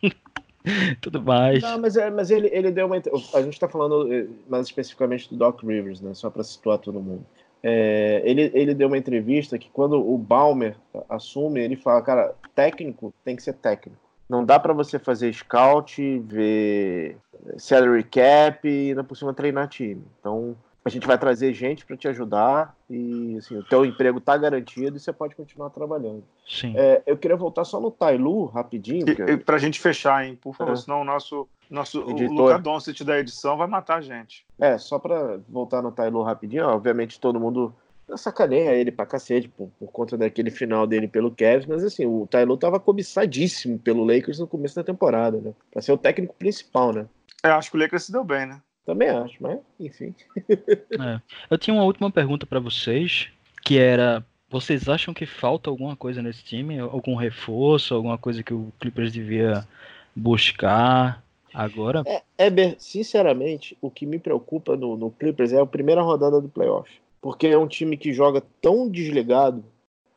[LAUGHS] tudo mais. Não, mas, é, mas ele, ele deu uma. A gente está falando eh, mais especificamente do Doc Rivers, né? Só para situar todo mundo. É, ele, ele deu uma entrevista que quando o Balmer assume, ele fala, cara, técnico tem que ser técnico. Não dá para você fazer scout, ver salary cap e ainda por cima treinar time. Então, a gente vai trazer gente para te ajudar e assim, o teu emprego está garantido e você pode continuar trabalhando. Sim. É, eu queria voltar só no Tailu rapidinho. Para a gente fechar, hein, por favor, é. senão o nosso, nosso Editor. o Luca Doncic da edição vai matar a gente. É, só para voltar no Tailu rapidinho, obviamente todo mundo sacaneia ele pra cacete por, por, conta daquele final dele pelo Cavs, mas assim, o Tyloo tava cobiçadíssimo pelo Lakers no começo da temporada, né? Pra ser o técnico principal, né? Eu é, acho que o Lakers se deu bem, né? Também acho, mas enfim. É. Eu tinha uma última pergunta para vocês, que era vocês acham que falta alguma coisa nesse time? Algum reforço, alguma coisa que o Clippers devia buscar agora? É, Eber, sinceramente, o que me preocupa no, no Clippers é a primeira rodada do playoff. Porque é um time que joga tão desligado.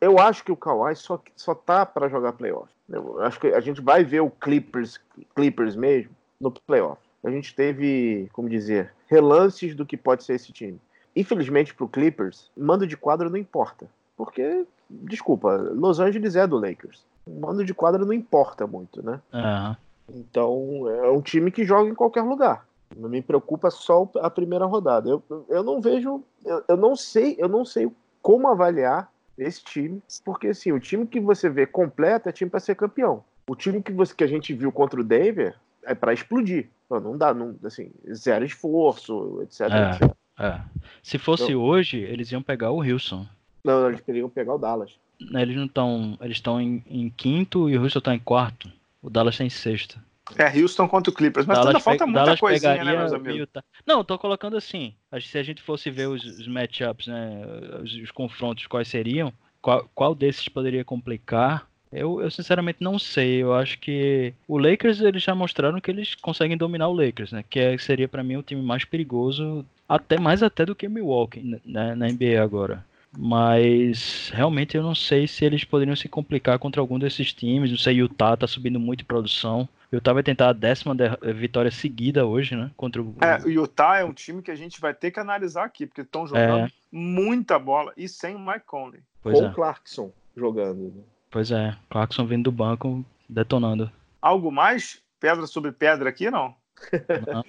Eu acho que o Kawhi só, só tá para jogar playoff. Eu acho que a gente vai ver o Clippers, Clippers mesmo no playoff. A gente teve, como dizer, relances do que pode ser esse time. Infelizmente para o Clippers, mando de quadra não importa. Porque, desculpa, Los Angeles é do Lakers. Mando de quadra não importa muito, né? Uhum. Então, é um time que joga em qualquer lugar. Não me preocupa só a primeira rodada. Eu, eu não vejo, eu, eu não sei, eu não sei como avaliar esse time, porque assim, o time que você vê completo é time para ser campeão. O time que você que a gente viu contra o Denver é para explodir. Não dá, não, assim, zero esforço, etc. É, etc. É. Se fosse então, hoje, eles iam pegar o Wilson. Não, eles queriam pegar o Dallas. Eles não estão. Eles estão em, em, quinto e o Houston está em quarto. O Dallas está em sexto. É, Houston contra o Clippers, mas ainda falta muita Dallas coisinha, né, meus amigos? Não, tô colocando assim. Se a gente fosse ver os, os matchups, né, os, os, confrontos, quais seriam, qual, qual desses poderia complicar? Eu, eu, sinceramente não sei. Eu acho que o Lakers eles já mostraram que eles conseguem dominar o Lakers, né? Que é, seria para mim o time mais perigoso, até mais até do que Milwaukee né, na NBA agora mas realmente eu não sei se eles poderiam se complicar contra algum desses times. Não sei, o Utah tá subindo muito em produção. O Utah vai tentar a décima vitória seguida hoje, né? Contra o... É, o Utah é um time que a gente vai ter que analisar aqui, porque estão jogando é. muita bola e sem o Mike Conley. Pois Com é. o Clarkson jogando. Pois é, Clarkson vindo do banco, detonando. Algo mais? Pedra sobre pedra aqui, não?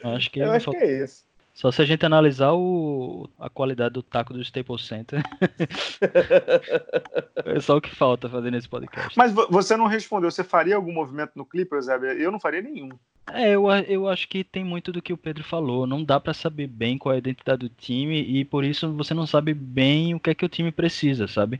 não acho que eu acho que é isso. Só se a gente analisar o, a qualidade do taco do Staples Center. [LAUGHS] é só o que falta fazer nesse podcast. Mas você não respondeu. Você faria algum movimento no Clippers, Zé? Eu não faria nenhum. É, eu, eu acho que tem muito do que o Pedro falou. Não dá para saber bem qual é a identidade do time e por isso você não sabe bem o que é que o time precisa, sabe?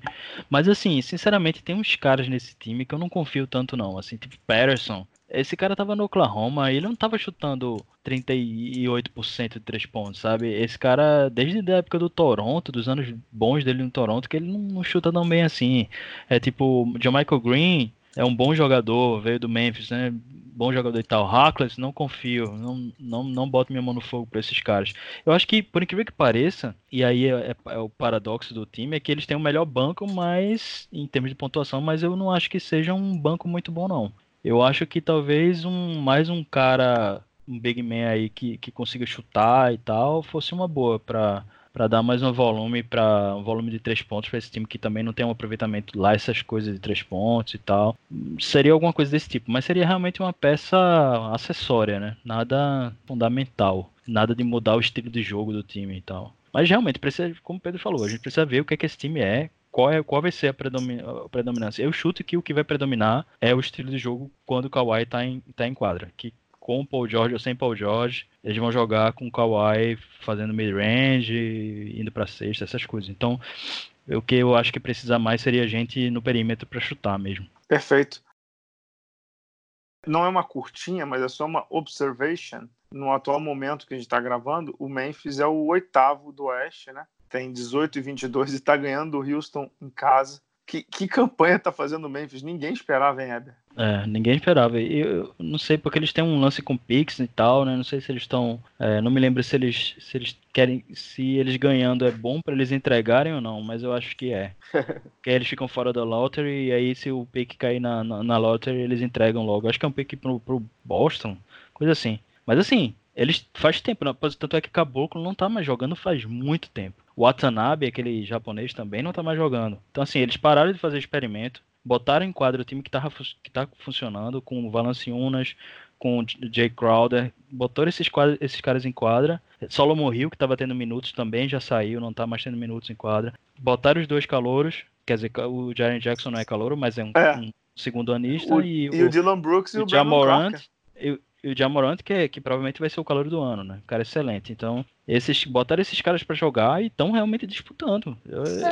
Mas assim, sinceramente, tem uns caras nesse time que eu não confio tanto não. Assim, tipo Patterson. Esse cara tava no Oklahoma, ele não tava chutando 38% de três pontos, sabe? Esse cara, desde a época do Toronto, dos anos bons dele no Toronto, que ele não, não chuta tão bem assim. É tipo, John Michael Green é um bom jogador, veio do Memphis, né? Bom jogador e tal. Hackless, não confio, não, não, não boto minha mão no fogo pra esses caras. Eu acho que, por incrível que pareça, e aí é, é, é o paradoxo do time, é que eles têm o melhor banco, mas em termos de pontuação, mas eu não acho que seja um banco muito bom, não. Eu acho que talvez um mais um cara, um big man aí que, que consiga chutar e tal, fosse uma boa para para dar mais um volume para um volume de três pontos para esse time que também não tem um aproveitamento lá essas coisas de três pontos e tal. Seria alguma coisa desse tipo mas seria realmente uma peça acessória né? Nada fundamental nada de mudar o estilo de jogo do time e tal. Mas realmente precisa como o Pedro falou a gente precisa ver o que é que esse time é qual, é, qual vai ser a, predomin, a predominância. Eu chuto que o que vai predominar é o estilo de jogo quando o Kawhi está em, tá em quadra. Que com o Paul George ou sem Paul George, eles vão jogar com o Kawhi fazendo mid-range, indo para sexta, essas coisas. Então, o que eu acho que precisa mais seria gente no perímetro para chutar mesmo. Perfeito. Não é uma curtinha, mas é só uma observation. No atual momento que a gente está gravando, o Memphis é o oitavo do Oeste, né? Tem 18 e 22 e está ganhando o Houston em casa. Que, que campanha tá fazendo o Memphis? Ninguém esperava, hein, Heber? É, ninguém esperava. Eu não sei porque eles têm um lance com Pix e tal, né? Não sei se eles estão. É, não me lembro se eles, se eles querem. Se eles ganhando é bom para eles entregarem ou não, mas eu acho que é. [LAUGHS] Porque eles ficam fora da lottery e aí se o pick cair na, na, na lottery, eles entregam logo. Acho que é um pick pro, pro Boston, coisa assim. Mas assim, eles faz tempo, né? tanto é que Caboclo não tá mais jogando faz muito tempo. O Watanabe, aquele japonês, também não tá mais jogando. Então, assim, eles pararam de fazer experimento, botaram em quadro o time que, tava, que tá funcionando, com o Valanciunas, com o Jay Crowder, botou esses, esses caras em quadra. Solomon Hill, que tava tendo minutos também, já saiu, não tá mais tendo minutos em quadra. Botaram os dois calouros, quer dizer, o Jaren Jackson não é calouro, mas é um, é. um segundo anista. O, e, e o, o, Dylan Brooks e o, o Jamorant. E, e o Jamorant, que, é, que provavelmente vai ser o calor do ano, né? O cara é excelente. Então, esses, botaram esses caras para jogar e estão realmente disputando.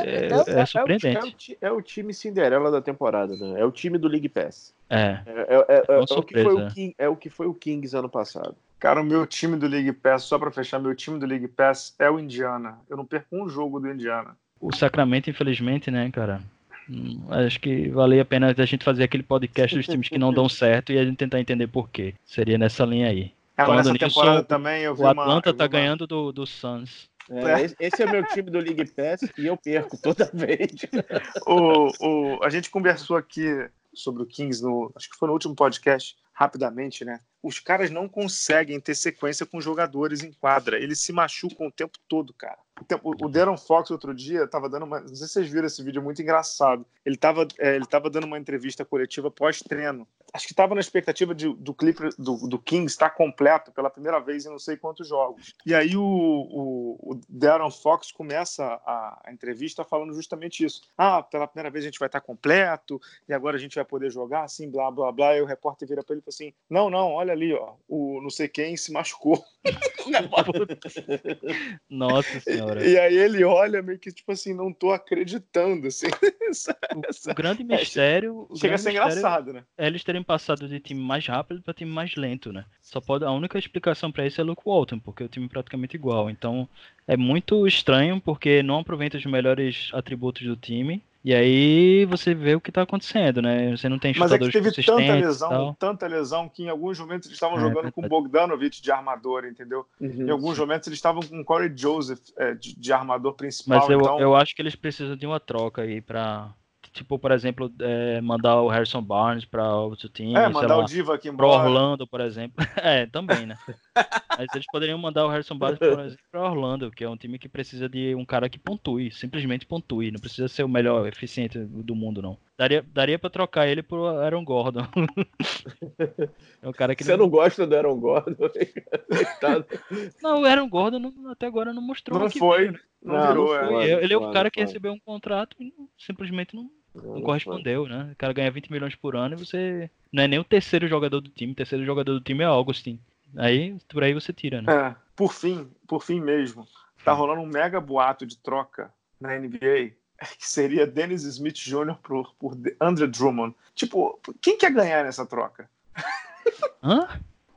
É, é, é surpreendente. É o, time Cinderela da temporada, né? É o time do League Pass. É. É, é, o, que foi o King, é o que foi o Kings ano passado. Cara, o meu time do League Pass, só para fechar, meu time do League Pass é o Indiana. Eu não perco um jogo do Indiana. O Sacramento, infelizmente, né, cara? Hum, acho que valia a pena a gente fazer aquele podcast dos times que não dão certo e a gente tentar entender por quê. Seria nessa linha aí. Agora, Falando nessa nisso, temporada também eu vi O Atlanta uma, tá uma... ganhando do, do Suns. É, esse é meu time do League Pass e eu perco toda vez. [LAUGHS] o, o, a gente conversou aqui sobre o Kings, no, acho que foi no último podcast, rapidamente, né? Os caras não conseguem ter sequência com jogadores em quadra. Eles se machucam o tempo todo, cara. O, o Darren Fox, outro dia, tava dando uma. Não sei se vocês viram esse vídeo, é muito engraçado. Ele tava, é, ele tava dando uma entrevista coletiva pós-treino. Acho que estava na expectativa de, do clipe do, do Kings estar completo pela primeira vez em não sei quantos jogos. E aí o, o, o Darren Fox começa a, a, entrevista falando justamente isso. Ah, pela primeira vez a gente vai estar completo, e agora a gente vai poder jogar, assim, blá, blá, blá. E o repórter vira para ele e fala assim: Não, não, olha ali, ó, o não sei quem se machucou. [LAUGHS] [LAUGHS] Nossa senhora. E aí ele olha meio que tipo assim, não tô acreditando, assim. [LAUGHS] O, o grande mistério. O Chega grande a ser engraçado, né? É eles terem passado de time mais rápido para time mais lento, né? Só pode. A única explicação para isso é Luke Walton, porque o time é praticamente igual. Então é muito estranho porque não aproveita os melhores atributos do time e aí você vê o que está acontecendo, né? Você não tem chutadores Mas é que teve tanta lesão, tanta lesão, que em alguns momentos eles estavam é, jogando é com Bogdanovich de armador, entendeu? Uhum, em alguns sim. momentos eles estavam com Corey Joseph é, de, de, armador principal. Mas eu, então... eu acho que eles precisam de uma troca aí para tipo, por exemplo, é, mandar o Harrison Barnes para outro time. É, mandar lá, o Diva aqui embora. Pro Orlando, por exemplo. [LAUGHS] é, também, né? [LAUGHS] Mas eles poderiam mandar o Harrison Barnes, por exemplo, para Orlando, que é um time que precisa de um cara que pontue, simplesmente pontue. Não precisa ser o melhor eficiente do mundo, não. Daria, daria pra trocar ele pro Aaron Gordon. é um cara que Você não... não gosta do Aaron Gordon? não, o Aaron Gordon não, até agora não mostrou. Não foi. Não, não virou. Não foi. É. Ele é o cara que recebeu um contrato e simplesmente não, não, correspondeu, né? O cara ganha 20 milhões por ano e você não é nem o terceiro jogador do time. O terceiro jogador do time é Augustin. Aí, por aí você tira, né? É, por fim, por fim mesmo, tá rolando um mega boato de troca na NBA [LAUGHS] que seria Dennis Smith Jr. por, por Andre Drummond. Tipo, quem quer ganhar nessa troca? Hã?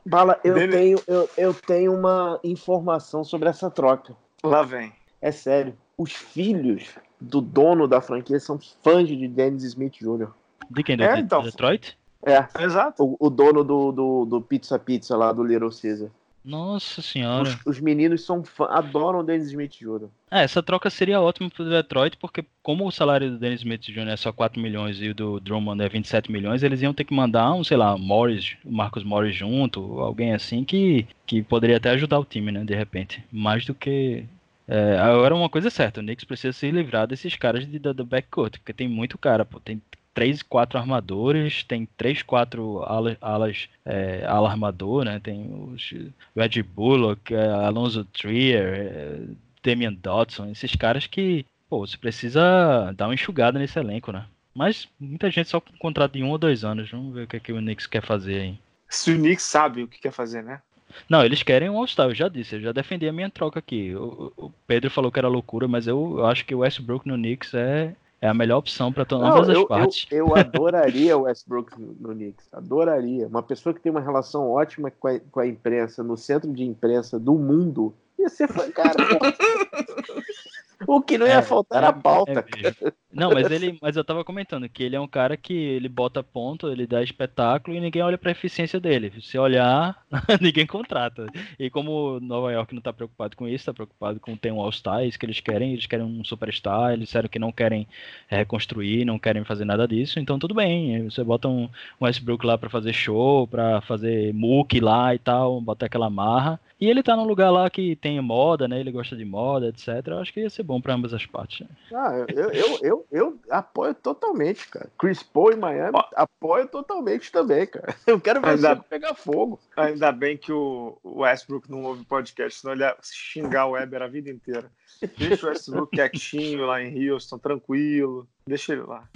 Bala, eu, Dennis... tenho, eu, eu tenho uma informação sobre essa troca. Lá vem. É sério. Os filhos do dono da franquia são fãs de Dennis Smith Jr. De quem? Do é, então, Detroit? É. Exato. O, o dono do, do, do, Pizza Pizza lá, do Little Caesar. Nossa senhora. Os, os meninos são fã, adoram o Dennis Smith Jr. É, essa troca seria ótima pro Detroit, porque como o salário do Dennis Smith Jr. é só 4 milhões e o do Drummond é 27 milhões, eles iam ter que mandar um, sei lá, Morris, o Marcos Morris junto, alguém assim que, que poderia até ajudar o time, né, de repente. Mais do que é, agora uma coisa é certa, o Knicks precisa se livrar desses caras de, do backcourt, porque tem muito cara, pô, tem três, quatro armadores, tem três, quatro alas, alas é, ala armador, né? Tem os Red Bullock, é, Alonso Trier, é, Damian Dodson, esses caras que, pô, você precisa dar uma enxugada nesse elenco, né? Mas muita gente só com contrato de um ou dois anos. Vamos ver o que, é que o Knicks quer fazer aí. Se o Knicks sabe o que quer fazer, né? Não, eles querem um All-Star, eu já disse, eu já defendi a minha troca aqui. O, o Pedro falou que era loucura, mas eu, eu acho que o Westbrook no Knicks é, é a melhor opção para todas as partes. Eu, eu adoraria o Westbrook no, no Knicks, adoraria. Uma pessoa que tem uma relação ótima com a, com a imprensa, no centro de imprensa do mundo, ia ser, cara, [LAUGHS] O que não ia é, faltar era a pauta. É não, mas ele, mas eu tava comentando que ele é um cara que ele bota ponto, ele dá espetáculo e ninguém olha pra eficiência dele. Se olhar, [LAUGHS] ninguém contrata. E como Nova York não tá preocupado com isso, tá preocupado com ter um All-Star, é isso que eles querem, eles querem um Superstar, eles disseram que não querem reconstruir, não querem fazer nada disso, então tudo bem. Você bota um, um Westbrook lá para fazer show, para fazer muque lá e tal, botar aquela marra. E ele tá num lugar lá que tem moda, né? Ele gosta de moda, etc. Eu acho que ia ser bom para ambas as partes. Né? Ah, eu, eu, eu, eu, apoio totalmente, cara. Chris Paul em Miami, Ó, apoio totalmente também, cara. [LAUGHS] Eu quero ver ainda, pegar fogo. Ainda bem que o Westbrook não ouve podcast, senão ele ia xingar o Weber a vida inteira. Deixa o Westbrook quietinho lá em Houston, tranquilo. Deixa ele lá.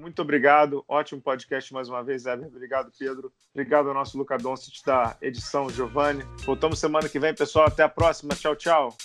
Muito obrigado. Ótimo podcast mais uma vez, Eber. Obrigado, Pedro. Obrigado ao nosso Luca Doncic da edição, Giovanni. Voltamos semana que vem, pessoal. Até a próxima. Tchau, tchau.